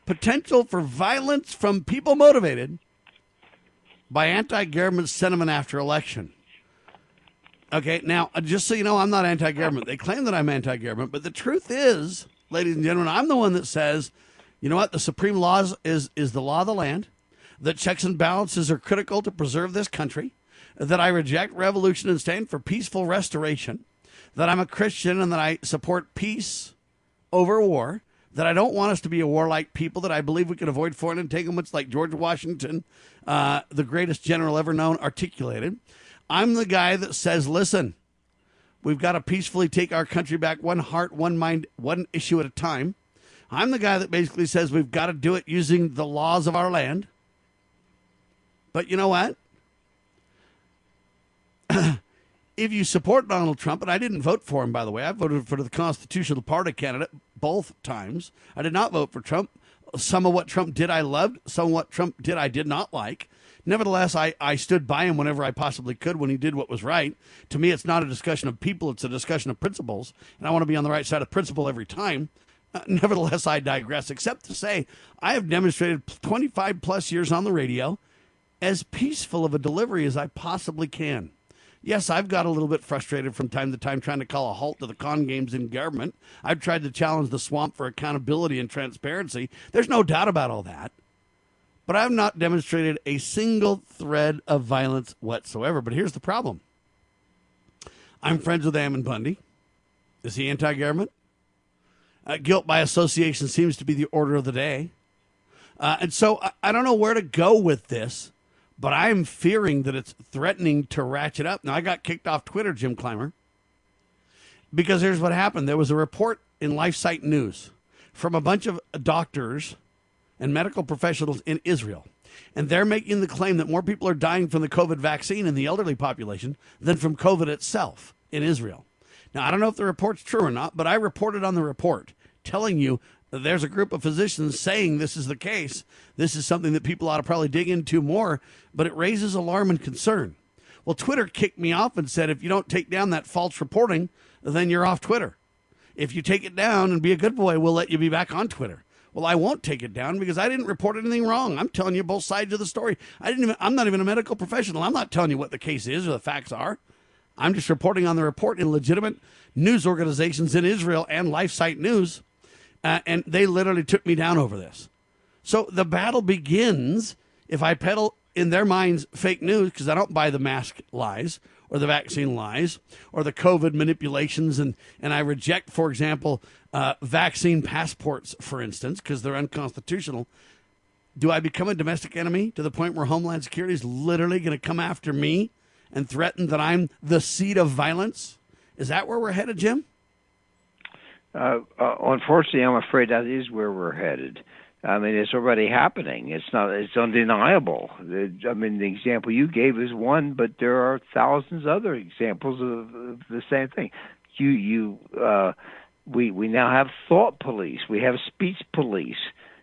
potential for violence from people motivated by anti government sentiment after election. Okay, now, uh, just so you know, I'm not anti government. They claim that I'm anti government, but the truth is, ladies and gentlemen, I'm the one that says, you know what, the supreme law is, is, is the law of the land. that checks and balances are critical to preserve this country, that I reject revolution and stand for peaceful restoration, that I'm a Christian and that I support peace over war, that I don't want us to be a warlike people, that I believe we can avoid foreign entanglements like George Washington, uh, the greatest general ever known, articulated. I'm the guy that says, listen, we've got to peacefully take our country back one heart, one mind, one issue at a time. I'm the guy that basically says we've got to do it using the laws of our land. But you know what? if you support Donald Trump, and I didn't vote for him, by the way, I voted for the Constitutional Party candidate both times. I did not vote for Trump. Some of what Trump did, I loved. Some of what Trump did, I did not like. Nevertheless, I, I stood by him whenever I possibly could when he did what was right. To me, it's not a discussion of people, it's a discussion of principles. And I want to be on the right side of principle every time. Nevertheless, I digress, except to say I have demonstrated 25 plus years on the radio as peaceful of a delivery as I possibly can. Yes, I've got a little bit frustrated from time to time trying to call a halt to the con games in government. I've tried to challenge the swamp for accountability and transparency. There's no doubt about all that. But I've not demonstrated a single thread of violence whatsoever. But here's the problem I'm friends with Ammon Bundy. Is he anti government? Uh, guilt by association seems to be the order of the day. Uh, and so I, I don't know where to go with this but I'm fearing that it's threatening to ratchet up. Now, I got kicked off Twitter, Jim Clymer, because here's what happened. There was a report in LifeSite News from a bunch of doctors and medical professionals in Israel. And they're making the claim that more people are dying from the COVID vaccine in the elderly population than from COVID itself in Israel. Now, I don't know if the report's true or not, but I reported on the report telling you there's a group of physicians saying this is the case. This is something that people ought to probably dig into more, but it raises alarm and concern. Well, Twitter kicked me off and said if you don't take down that false reporting, then you're off Twitter. If you take it down and be a good boy, we'll let you be back on Twitter. Well, I won't take it down because I didn't report anything wrong. I'm telling you both sides of the story. I didn't even I'm not even a medical professional. I'm not telling you what the case is or the facts are. I'm just reporting on the report in legitimate news organizations in Israel and LifeSite News uh, and they literally took me down over this. So the battle begins if I peddle in their minds fake news because I don't buy the mask lies or the vaccine lies or the COVID manipulations, and and I reject, for example, uh, vaccine passports, for instance, because they're unconstitutional. Do I become a domestic enemy to the point where Homeland Security is literally going to come after me and threaten that I'm the seed of violence? Is that where we're headed, Jim? Uh, uh, unfortunately, I'm afraid that is where we're headed. I mean, it's already happening. It's not. It's undeniable. I mean, the example you gave is one, but there are thousands other examples of, of the same thing. You, you, uh, we, we now have thought police. We have speech police,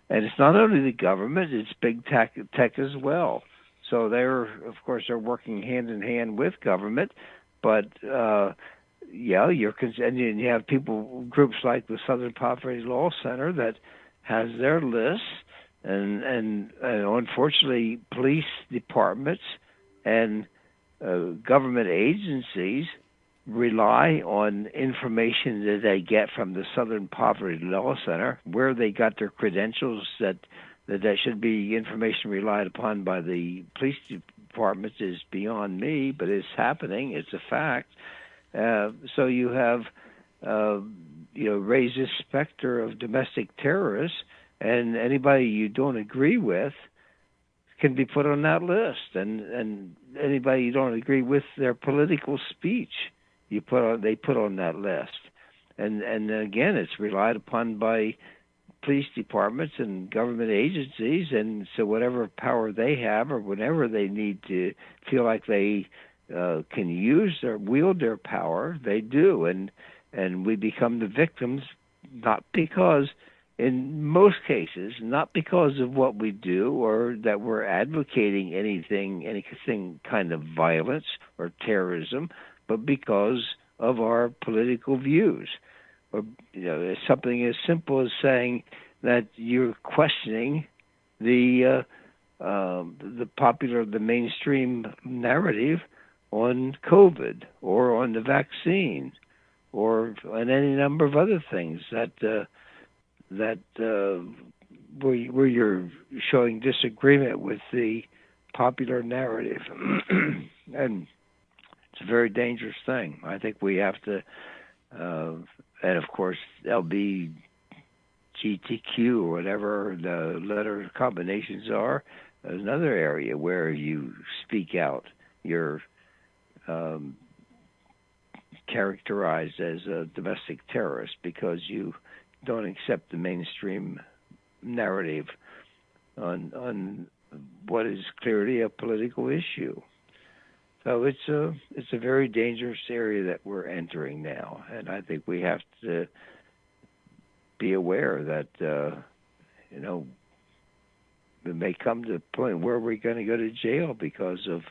and it's not only the government; it's big tech, tech as well. So they're, of course, they're working hand in hand with government, but uh, yeah, you're and you have people groups like the Southern Poverty Law Center that has their lists, and and, and unfortunately, police departments and uh, government agencies rely on information that they get from the Southern Poverty Law Center, where they got their credentials that that that should be information relied upon by the police departments is beyond me, but it's happening. It's a fact. Uh, so you have, uh, you know, raised this specter of domestic terrorists, and anybody you don't agree with can be put on that list, and and anybody you don't agree with their political speech, you put on they put on that list, and and again, it's relied upon by police departments and government agencies, and so whatever power they have or whenever they need to feel like they uh, can use their wield their power, they do, and and we become the victims not because in most cases not because of what we do or that we're advocating anything anything kind of violence or terrorism, but because of our political views. Or you know, something as simple as saying that you're questioning the uh, uh, the popular, the mainstream narrative on COVID or on the vaccine or on any number of other things that uh, that uh, where, where you're showing disagreement with the popular narrative, and it's a very dangerous thing. I think we have to, uh, and of course, LB. GTQ or whatever the letter combinations are, another area where you speak out. You're um, characterized as a domestic terrorist because you don't accept the mainstream narrative on on what is clearly a political issue. So it's a it's a very dangerous area that we're entering now, and I think we have to be aware that uh, you know it may come to the point where we're going to go to jail because of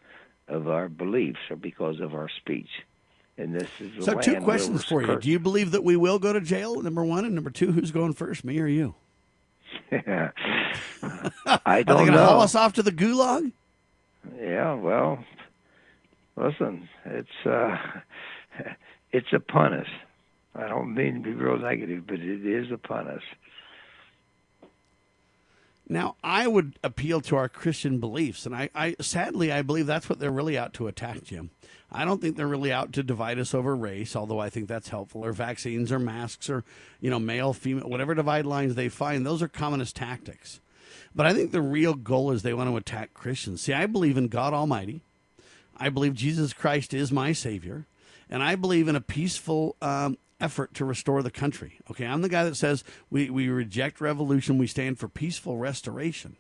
of our beliefs or because of our speech. And this is So, two questions for you. Do you believe that we will go to jail? Number one, and number two, who's going first, me or you? I Are they don't going to know. haul us off to the gulag? Yeah, well, listen, it's uh, it's upon us. I don't mean to be real negative, but it is upon us. Now, I would appeal to our Christian beliefs, and I, I sadly I believe that's what they're really out to attack, Jim. I don't think they're really out to divide us over race, although I think that's helpful, or vaccines, or masks, or you know, male, female, whatever divide lines they find. Those are communist tactics. But I think the real goal is they want to attack Christians. See, I believe in God Almighty. I believe Jesus Christ is my Savior, and I believe in a peaceful um, effort to restore the country. Okay, I'm the guy that says we, we reject revolution, we stand for peaceful restoration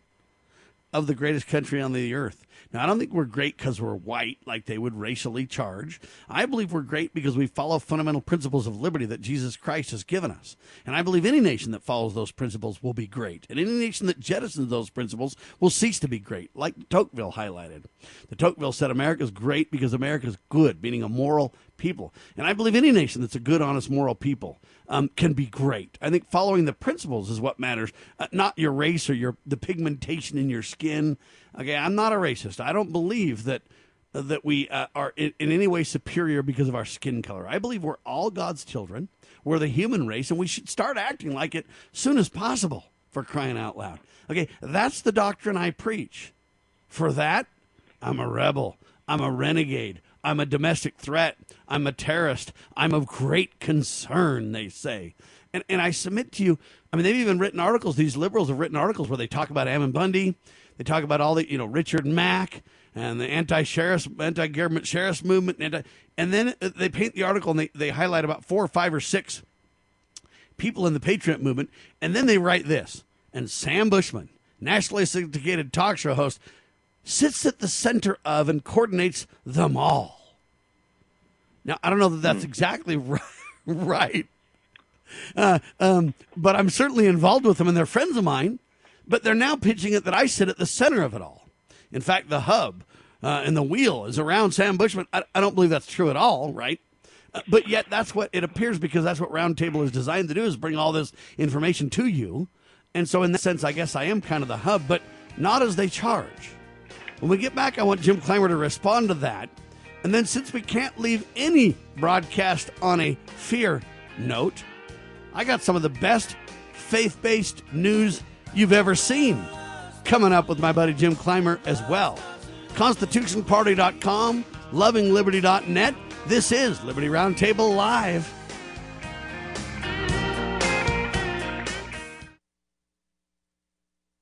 of the greatest country on the earth. Now, I don't think we're great because we're white, like they would racially charge. I believe we're great because we follow fundamental principles of liberty that Jesus Christ has given us. And I believe any nation that follows those principles will be great. And any nation that jettisons those principles will cease to be great, like Tocqueville highlighted. The Tocqueville said America's great because America's good, meaning a moral people. And I believe any nation that's a good, honest, moral people um, can be great. I think following the principles is what matters, uh, not your race or your the pigmentation in your skin. Okay, I'm not a racist. I don't believe that that we uh, are in, in any way superior because of our skin color. I believe we're all God's children. We're the human race, and we should start acting like it soon as possible. For crying out loud. Okay, that's the doctrine I preach. For that, I'm a rebel. I'm a renegade. I'm a domestic threat. I'm a terrorist. I'm of great concern, they say. And, and I submit to you, I mean, they've even written articles, these liberals have written articles where they talk about Ammon Bundy. They talk about all the, you know, Richard Mack and the anti-sheriffs, anti-government sheriffs movement. And, and then they paint the article and they, they highlight about four or five or six people in the Patriot movement. And then they write this. And Sam Bushman, nationally syndicated talk show host, sits at the center of and coordinates them all. Now, I don't know that that's exactly right, right. Uh, um, but I'm certainly involved with them, and they're friends of mine. But they're now pitching it that I sit at the center of it all. In fact, the hub uh, and the wheel is around Sam Bushman. I, I don't believe that's true at all, right? Uh, but yet, that's what it appears because that's what Roundtable is designed to do: is bring all this information to you. And so, in that sense, I guess I am kind of the hub, but not as they charge. When we get back, I want Jim Clymer to respond to that. And then, since we can't leave any broadcast on a fear note, I got some of the best faith based news you've ever seen coming up with my buddy Jim Clymer as well. ConstitutionParty.com, LovingLiberty.net. This is Liberty Roundtable Live.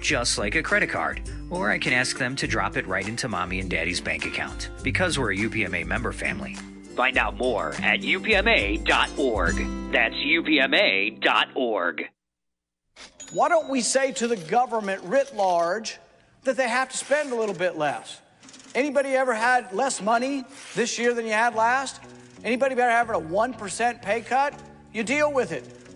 just like a credit card. Or I can ask them to drop it right into mommy and daddy's bank account, because we're a UPMA member family. Find out more at upma.org. That's upma.org. Why don't we say to the government writ large that they have to spend a little bit less? Anybody ever had less money this year than you had last? Anybody ever having a 1% pay cut? You deal with it.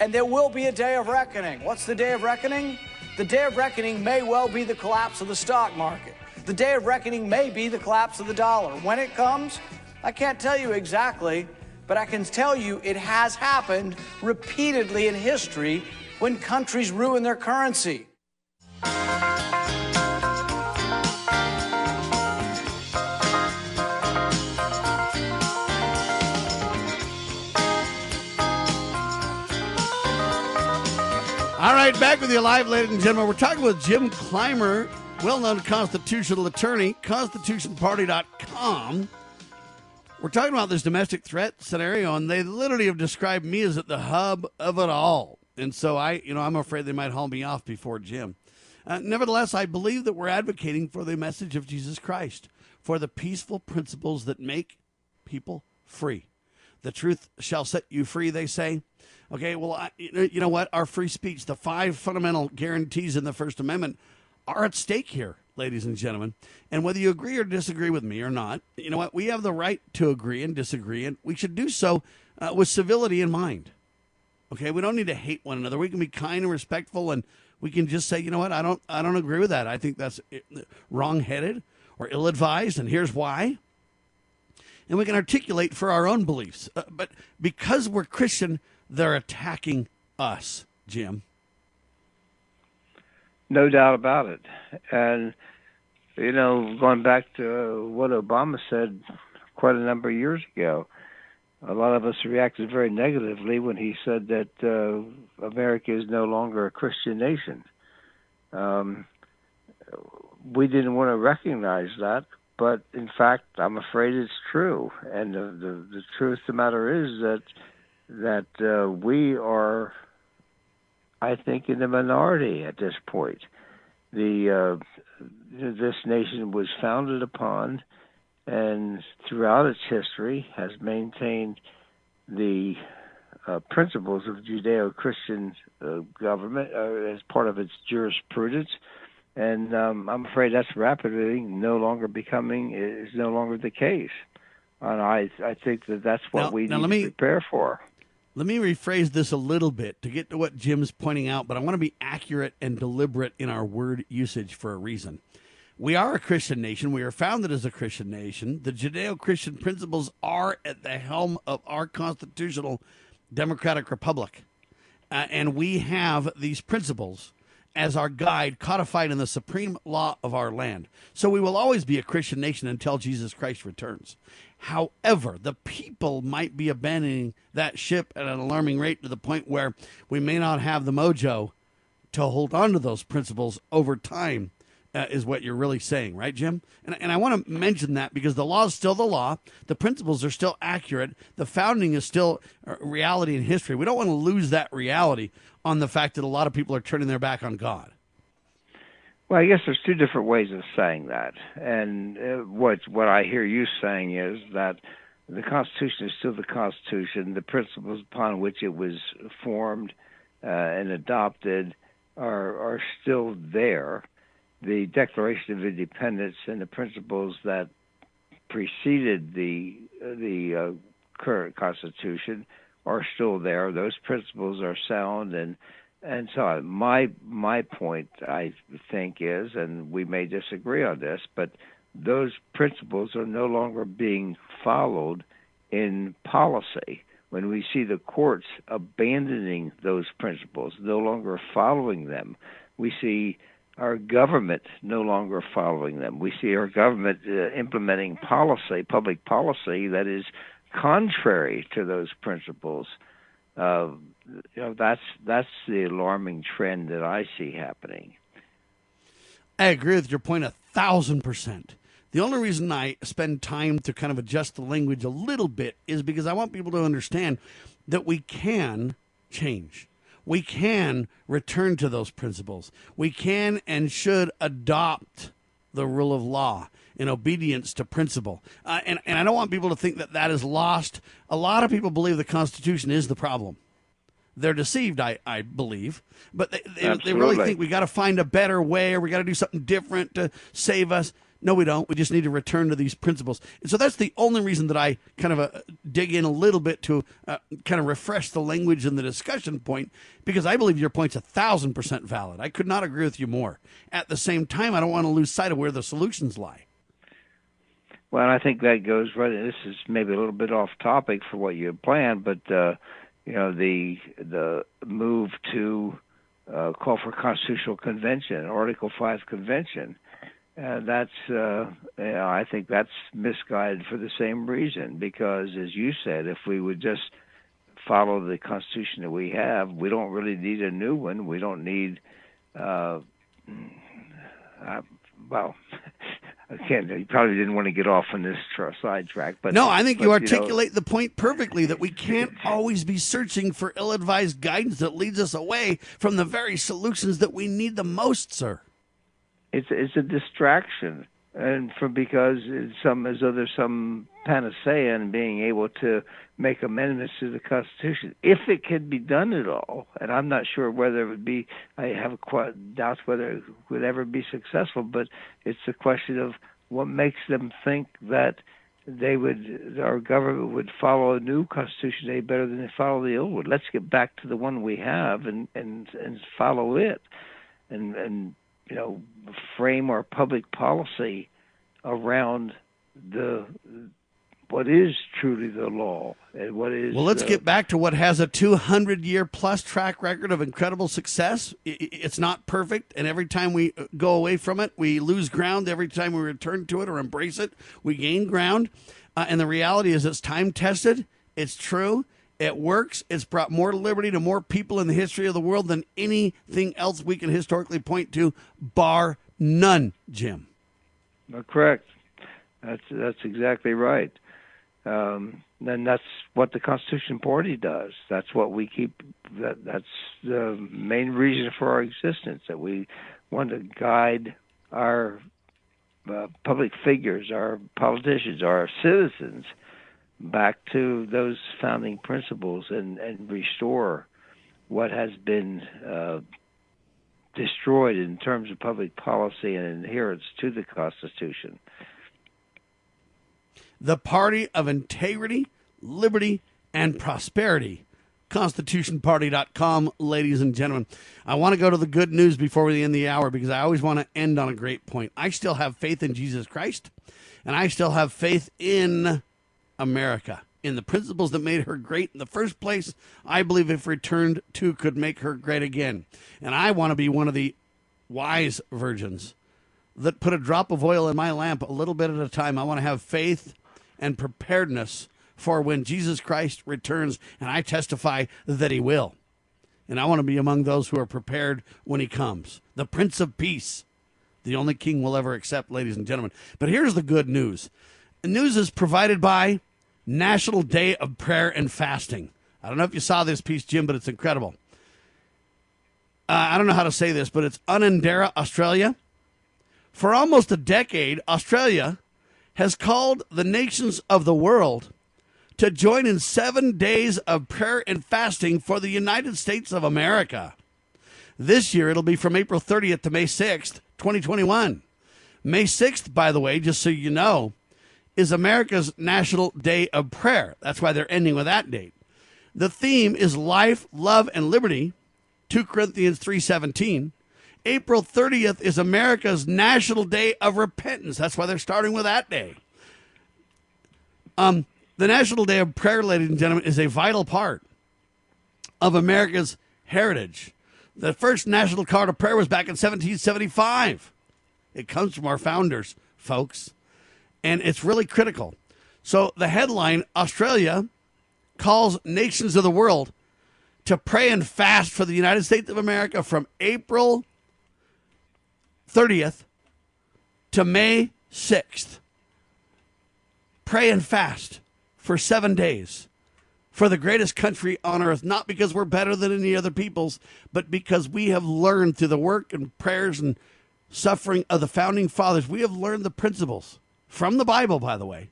and there will be a day of reckoning. What's the day of reckoning? The day of reckoning may well be the collapse of the stock market. The day of reckoning may be the collapse of the dollar. When it comes, I can't tell you exactly, but I can tell you it has happened repeatedly in history when countries ruin their currency. All right, back with you live, ladies and gentlemen. We're talking with Jim Clymer, well known constitutional attorney, constitutionparty.com. We're talking about this domestic threat scenario, and they literally have described me as at the hub of it all. And so I, you know, I'm afraid they might haul me off before Jim. Uh, nevertheless, I believe that we're advocating for the message of Jesus Christ, for the peaceful principles that make people free. The truth shall set you free, they say. Okay, well, I, you know what? Our free speech, the five fundamental guarantees in the First Amendment, are at stake here, ladies and gentlemen. And whether you agree or disagree with me or not, you know what? We have the right to agree and disagree, and we should do so uh, with civility in mind. Okay, we don't need to hate one another. We can be kind and respectful, and we can just say, you know what? I don't, I don't agree with that. I think that's uh, wrong-headed or ill-advised, and here's why. And we can articulate for our own beliefs. Uh, but because we're Christian, they're attacking us, Jim. No doubt about it. And, you know, going back to what Obama said quite a number of years ago, a lot of us reacted very negatively when he said that uh, America is no longer a Christian nation. Um, we didn't want to recognize that, but in fact, I'm afraid it's true. And the, the, the truth of the matter is that that uh, we are, I think, in the minority at this point. The uh, this nation was founded upon, and throughout its history, has maintained the uh, principles of Judeo-Christian uh, government uh, as part of its jurisprudence. And um, I'm afraid that's rapidly no longer becoming is no longer the case. And I I think that that's what Now- we need let to prepare for. Let me rephrase this a little bit to get to what Jim's pointing out, but I want to be accurate and deliberate in our word usage for a reason. We are a Christian nation. We are founded as a Christian nation. The Judeo Christian principles are at the helm of our constitutional democratic republic. Uh, and we have these principles as our guide codified in the supreme law of our land. So we will always be a Christian nation until Jesus Christ returns. However, the people might be abandoning that ship at an alarming rate to the point where we may not have the mojo to hold on to those principles over time, uh, is what you're really saying, right, Jim? And, and I want to mention that because the law is still the law, the principles are still accurate, the founding is still uh, reality in history. We don't want to lose that reality on the fact that a lot of people are turning their back on God. Well, I guess there's two different ways of saying that, and uh, what what I hear you saying is that the Constitution is still the Constitution. The principles upon which it was formed uh, and adopted are are still there. The Declaration of Independence and the principles that preceded the the uh, current Constitution are still there. Those principles are sound and and so my my point I think is, and we may disagree on this, but those principles are no longer being followed in policy. When we see the courts abandoning those principles, no longer following them, we see our government no longer following them. We see our government uh, implementing policy, public policy that is contrary to those principles. You know, that's that's the alarming trend that I see happening. I agree with your point a thousand percent. The only reason I spend time to kind of adjust the language a little bit is because I want people to understand that we can change. We can return to those principles. We can and should adopt the rule of law in obedience to principle. Uh, and, and I don't want people to think that that is lost. A lot of people believe the Constitution is the problem. They're deceived, I, I believe, but they, they, they really think we got to find a better way or we got to do something different to save us. No, we don't. We just need to return to these principles. And so that's the only reason that I kind of uh, dig in a little bit to uh, kind of refresh the language and the discussion point, because I believe your point's a thousand percent valid. I could not agree with you more. At the same time, I don't want to lose sight of where the solutions lie. Well, I think that goes right. This is maybe a little bit off topic for what you had planned, but uh, you know the the move to uh, call for constitutional convention, Article Five convention. Uh, that's uh, you know, I think that's misguided for the same reason because, as you said, if we would just follow the Constitution that we have, we don't really need a new one. We don't need, uh, uh, well, again, you probably didn't want to get off on this tra- sidetrack, but no, I think but, you articulate know, the point perfectly that we can't always be searching for ill-advised guidance that leads us away from the very solutions that we need the most, sir. It's it's a distraction, and from because it's some as though there's some panacea in being able to make amendments to the Constitution, if it can be done at all. And I'm not sure whether it would be. I have doubts whether it would ever be successful. But it's a question of what makes them think that they would our government would follow a new constitution any better than they follow the old one. Let's get back to the one we have and and and follow it, and and you know frame our public policy around the what is truly the law and what is well let's get back to what has a 200 year plus track record of incredible success. It's not perfect and every time we uh, go away from it we lose ground. Every time we return to it or embrace it we gain ground. Uh, and the reality is it's time tested. It's true. It works. It's brought more liberty to more people in the history of the world than anything else we can historically point to bar none jim. Correct that's that's exactly right um, and that's what the Constitution Party does. That's what we keep. That that's the main reason for our existence. That we want to guide our uh, public figures, our politicians, our citizens back to those founding principles and and restore what has been uh, destroyed in terms of public policy and adherence to the Constitution the party of integrity, liberty, and prosperity. ConstitutionParty.com, ladies and gentlemen. I want to go to the good news before we end the hour because I always want to end on a great point. I still have faith in Jesus Christ, and I still have faith in America, in the principles that made her great in the first place. I believe if returned to, could make her great again. And I want to be one of the wise virgins that put a drop of oil in my lamp a little bit at a time. I want to have faith and preparedness for when Jesus Christ returns, and I testify that he will. And I want to be among those who are prepared when he comes. The Prince of Peace, the only king we'll ever accept, ladies and gentlemen. But here's the good news the news is provided by National Day of Prayer and Fasting. I don't know if you saw this piece, Jim, but it's incredible. Uh, I don't know how to say this, but it's Unanderra, Australia. For almost a decade, Australia has called the nations of the world to join in seven days of prayer and fasting for the United States of America. This year, it'll be from April 30th to May 6th, 2021. May 6th, by the way, just so you know, is America's National Day of Prayer. That's why they're ending with that date. The theme is life, love, and liberty, 2 Corinthians 3:17. April 30th is America's National Day of Repentance. That's why they're starting with that day. Um, the National Day of Prayer, ladies and gentlemen, is a vital part of America's heritage. The first National Call of Prayer was back in 1775. It comes from our founders, folks, and it's really critical. So the headline Australia calls nations of the world to pray and fast for the United States of America from April 30th to May 6th. Pray and fast for seven days for the greatest country on earth, not because we're better than any other peoples, but because we have learned through the work and prayers and suffering of the founding fathers, we have learned the principles from the Bible, by the way,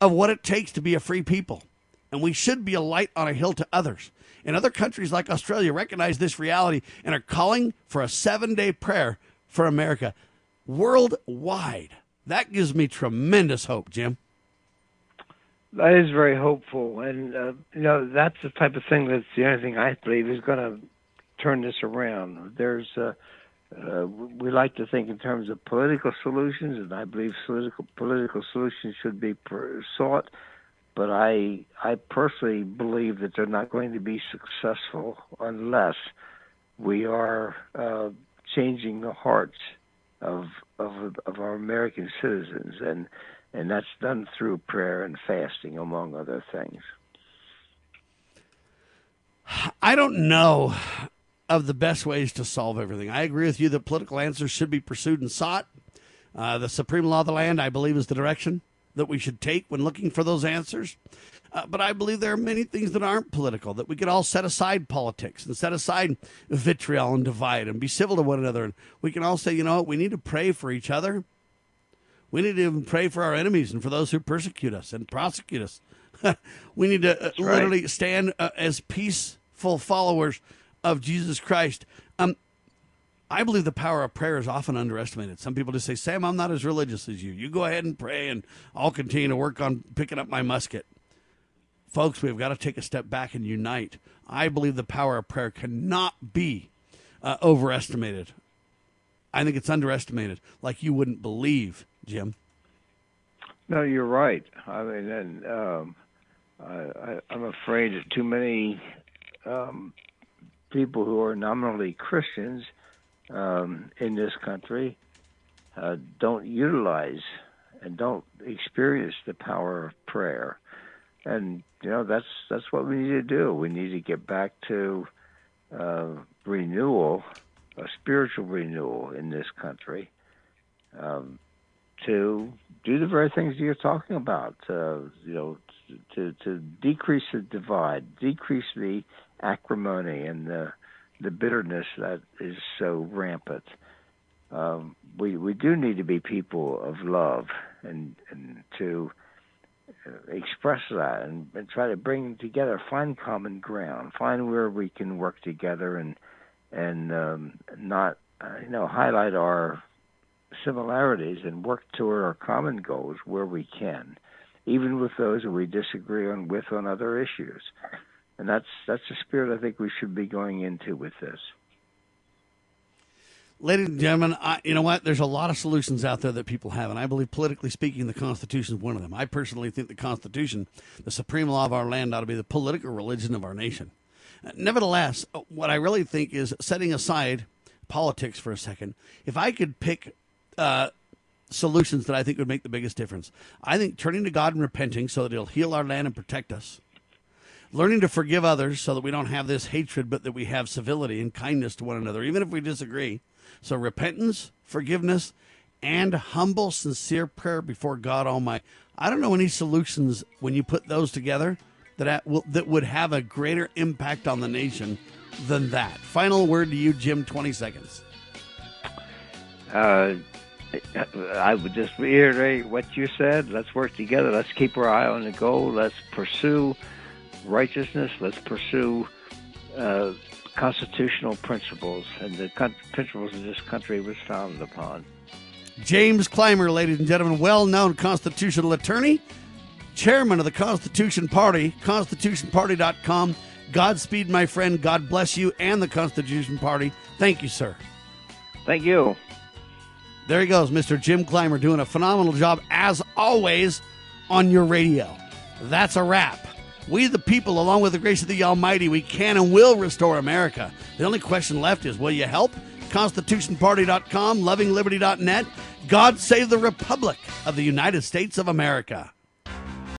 of what it takes to be a free people. And we should be a light on a hill to others. And other countries like Australia recognize this reality and are calling for a seven day prayer for America worldwide. That gives me tremendous hope, Jim. That is very hopeful, and uh, you know that's the type of thing that's the only thing I believe is going to turn this around. There's uh, uh, we like to think in terms of political solutions, and I believe political political solutions should be sought. But I I personally believe that they're not going to be successful unless we are uh, changing the hearts of of of our American citizens and and that's done through prayer and fasting, among other things. I don't know of the best ways to solve everything. I agree with you that political answers should be pursued and sought. Uh, the supreme law of the land, I believe, is the direction that we should take when looking for those answers. Uh, but I believe there are many things that aren't political, that we could all set aside politics and set aside vitriol and divide and be civil to one another. And we can all say, you know what, we need to pray for each other we need to even pray for our enemies and for those who persecute us and prosecute us. we need to uh, literally stand uh, as peaceful followers of Jesus Christ. Um, I believe the power of prayer is often underestimated. Some people just say, Sam, I'm not as religious as you. You go ahead and pray, and I'll continue to work on picking up my musket. Folks, we've got to take a step back and unite. I believe the power of prayer cannot be uh, overestimated. I think it's underestimated, like you wouldn't believe. Jim. No, you're right. I mean, and um, I, I'm afraid that too many um, people who are nominally Christians um, in this country uh, don't utilize and don't experience the power of prayer. And you know that's that's what we need to do. We need to get back to uh, renewal, a spiritual renewal in this country. Um, to do the very things you're talking about. Uh, you know, to to decrease the divide, decrease the acrimony and the the bitterness that is so rampant. Um, we we do need to be people of love and and to express that and, and try to bring together, find common ground, find where we can work together and and um, not uh, you know highlight our similarities and work toward our common goals where we can, even with those that we disagree on with on other issues. And that's that's the spirit I think we should be going into with this. Ladies and gentlemen, I, you know what? There's a lot of solutions out there that people have, and I believe, politically speaking, the Constitution is one of them. I personally think the Constitution, the supreme law of our land, ought to be the political religion of our nation. Nevertheless, what I really think is setting aside politics for a second, if I could pick uh, solutions that I think would make the biggest difference. I think turning to God and repenting so that He'll heal our land and protect us. Learning to forgive others so that we don't have this hatred, but that we have civility and kindness to one another, even if we disagree. So, repentance, forgiveness, and humble, sincere prayer before God Almighty. I don't know any solutions when you put those together that that would have a greater impact on the nation than that. Final word to you, Jim. Twenty seconds. Uh, I would just reiterate what you said. Let's work together. Let's keep our eye on the goal. Let's pursue righteousness. Let's pursue uh, constitutional principles and the con- principles of this country was founded upon. James Clymer, ladies and gentlemen, well known constitutional attorney, chairman of the Constitution Party, constitutionparty.com. Godspeed, my friend. God bless you and the Constitution Party. Thank you, sir. Thank you. There he goes, Mr. Jim Clymer, doing a phenomenal job, as always, on your radio. That's a wrap. We, the people, along with the grace of the Almighty, we can and will restore America. The only question left is will you help? ConstitutionParty.com, LovingLiberty.net. God save the Republic of the United States of America.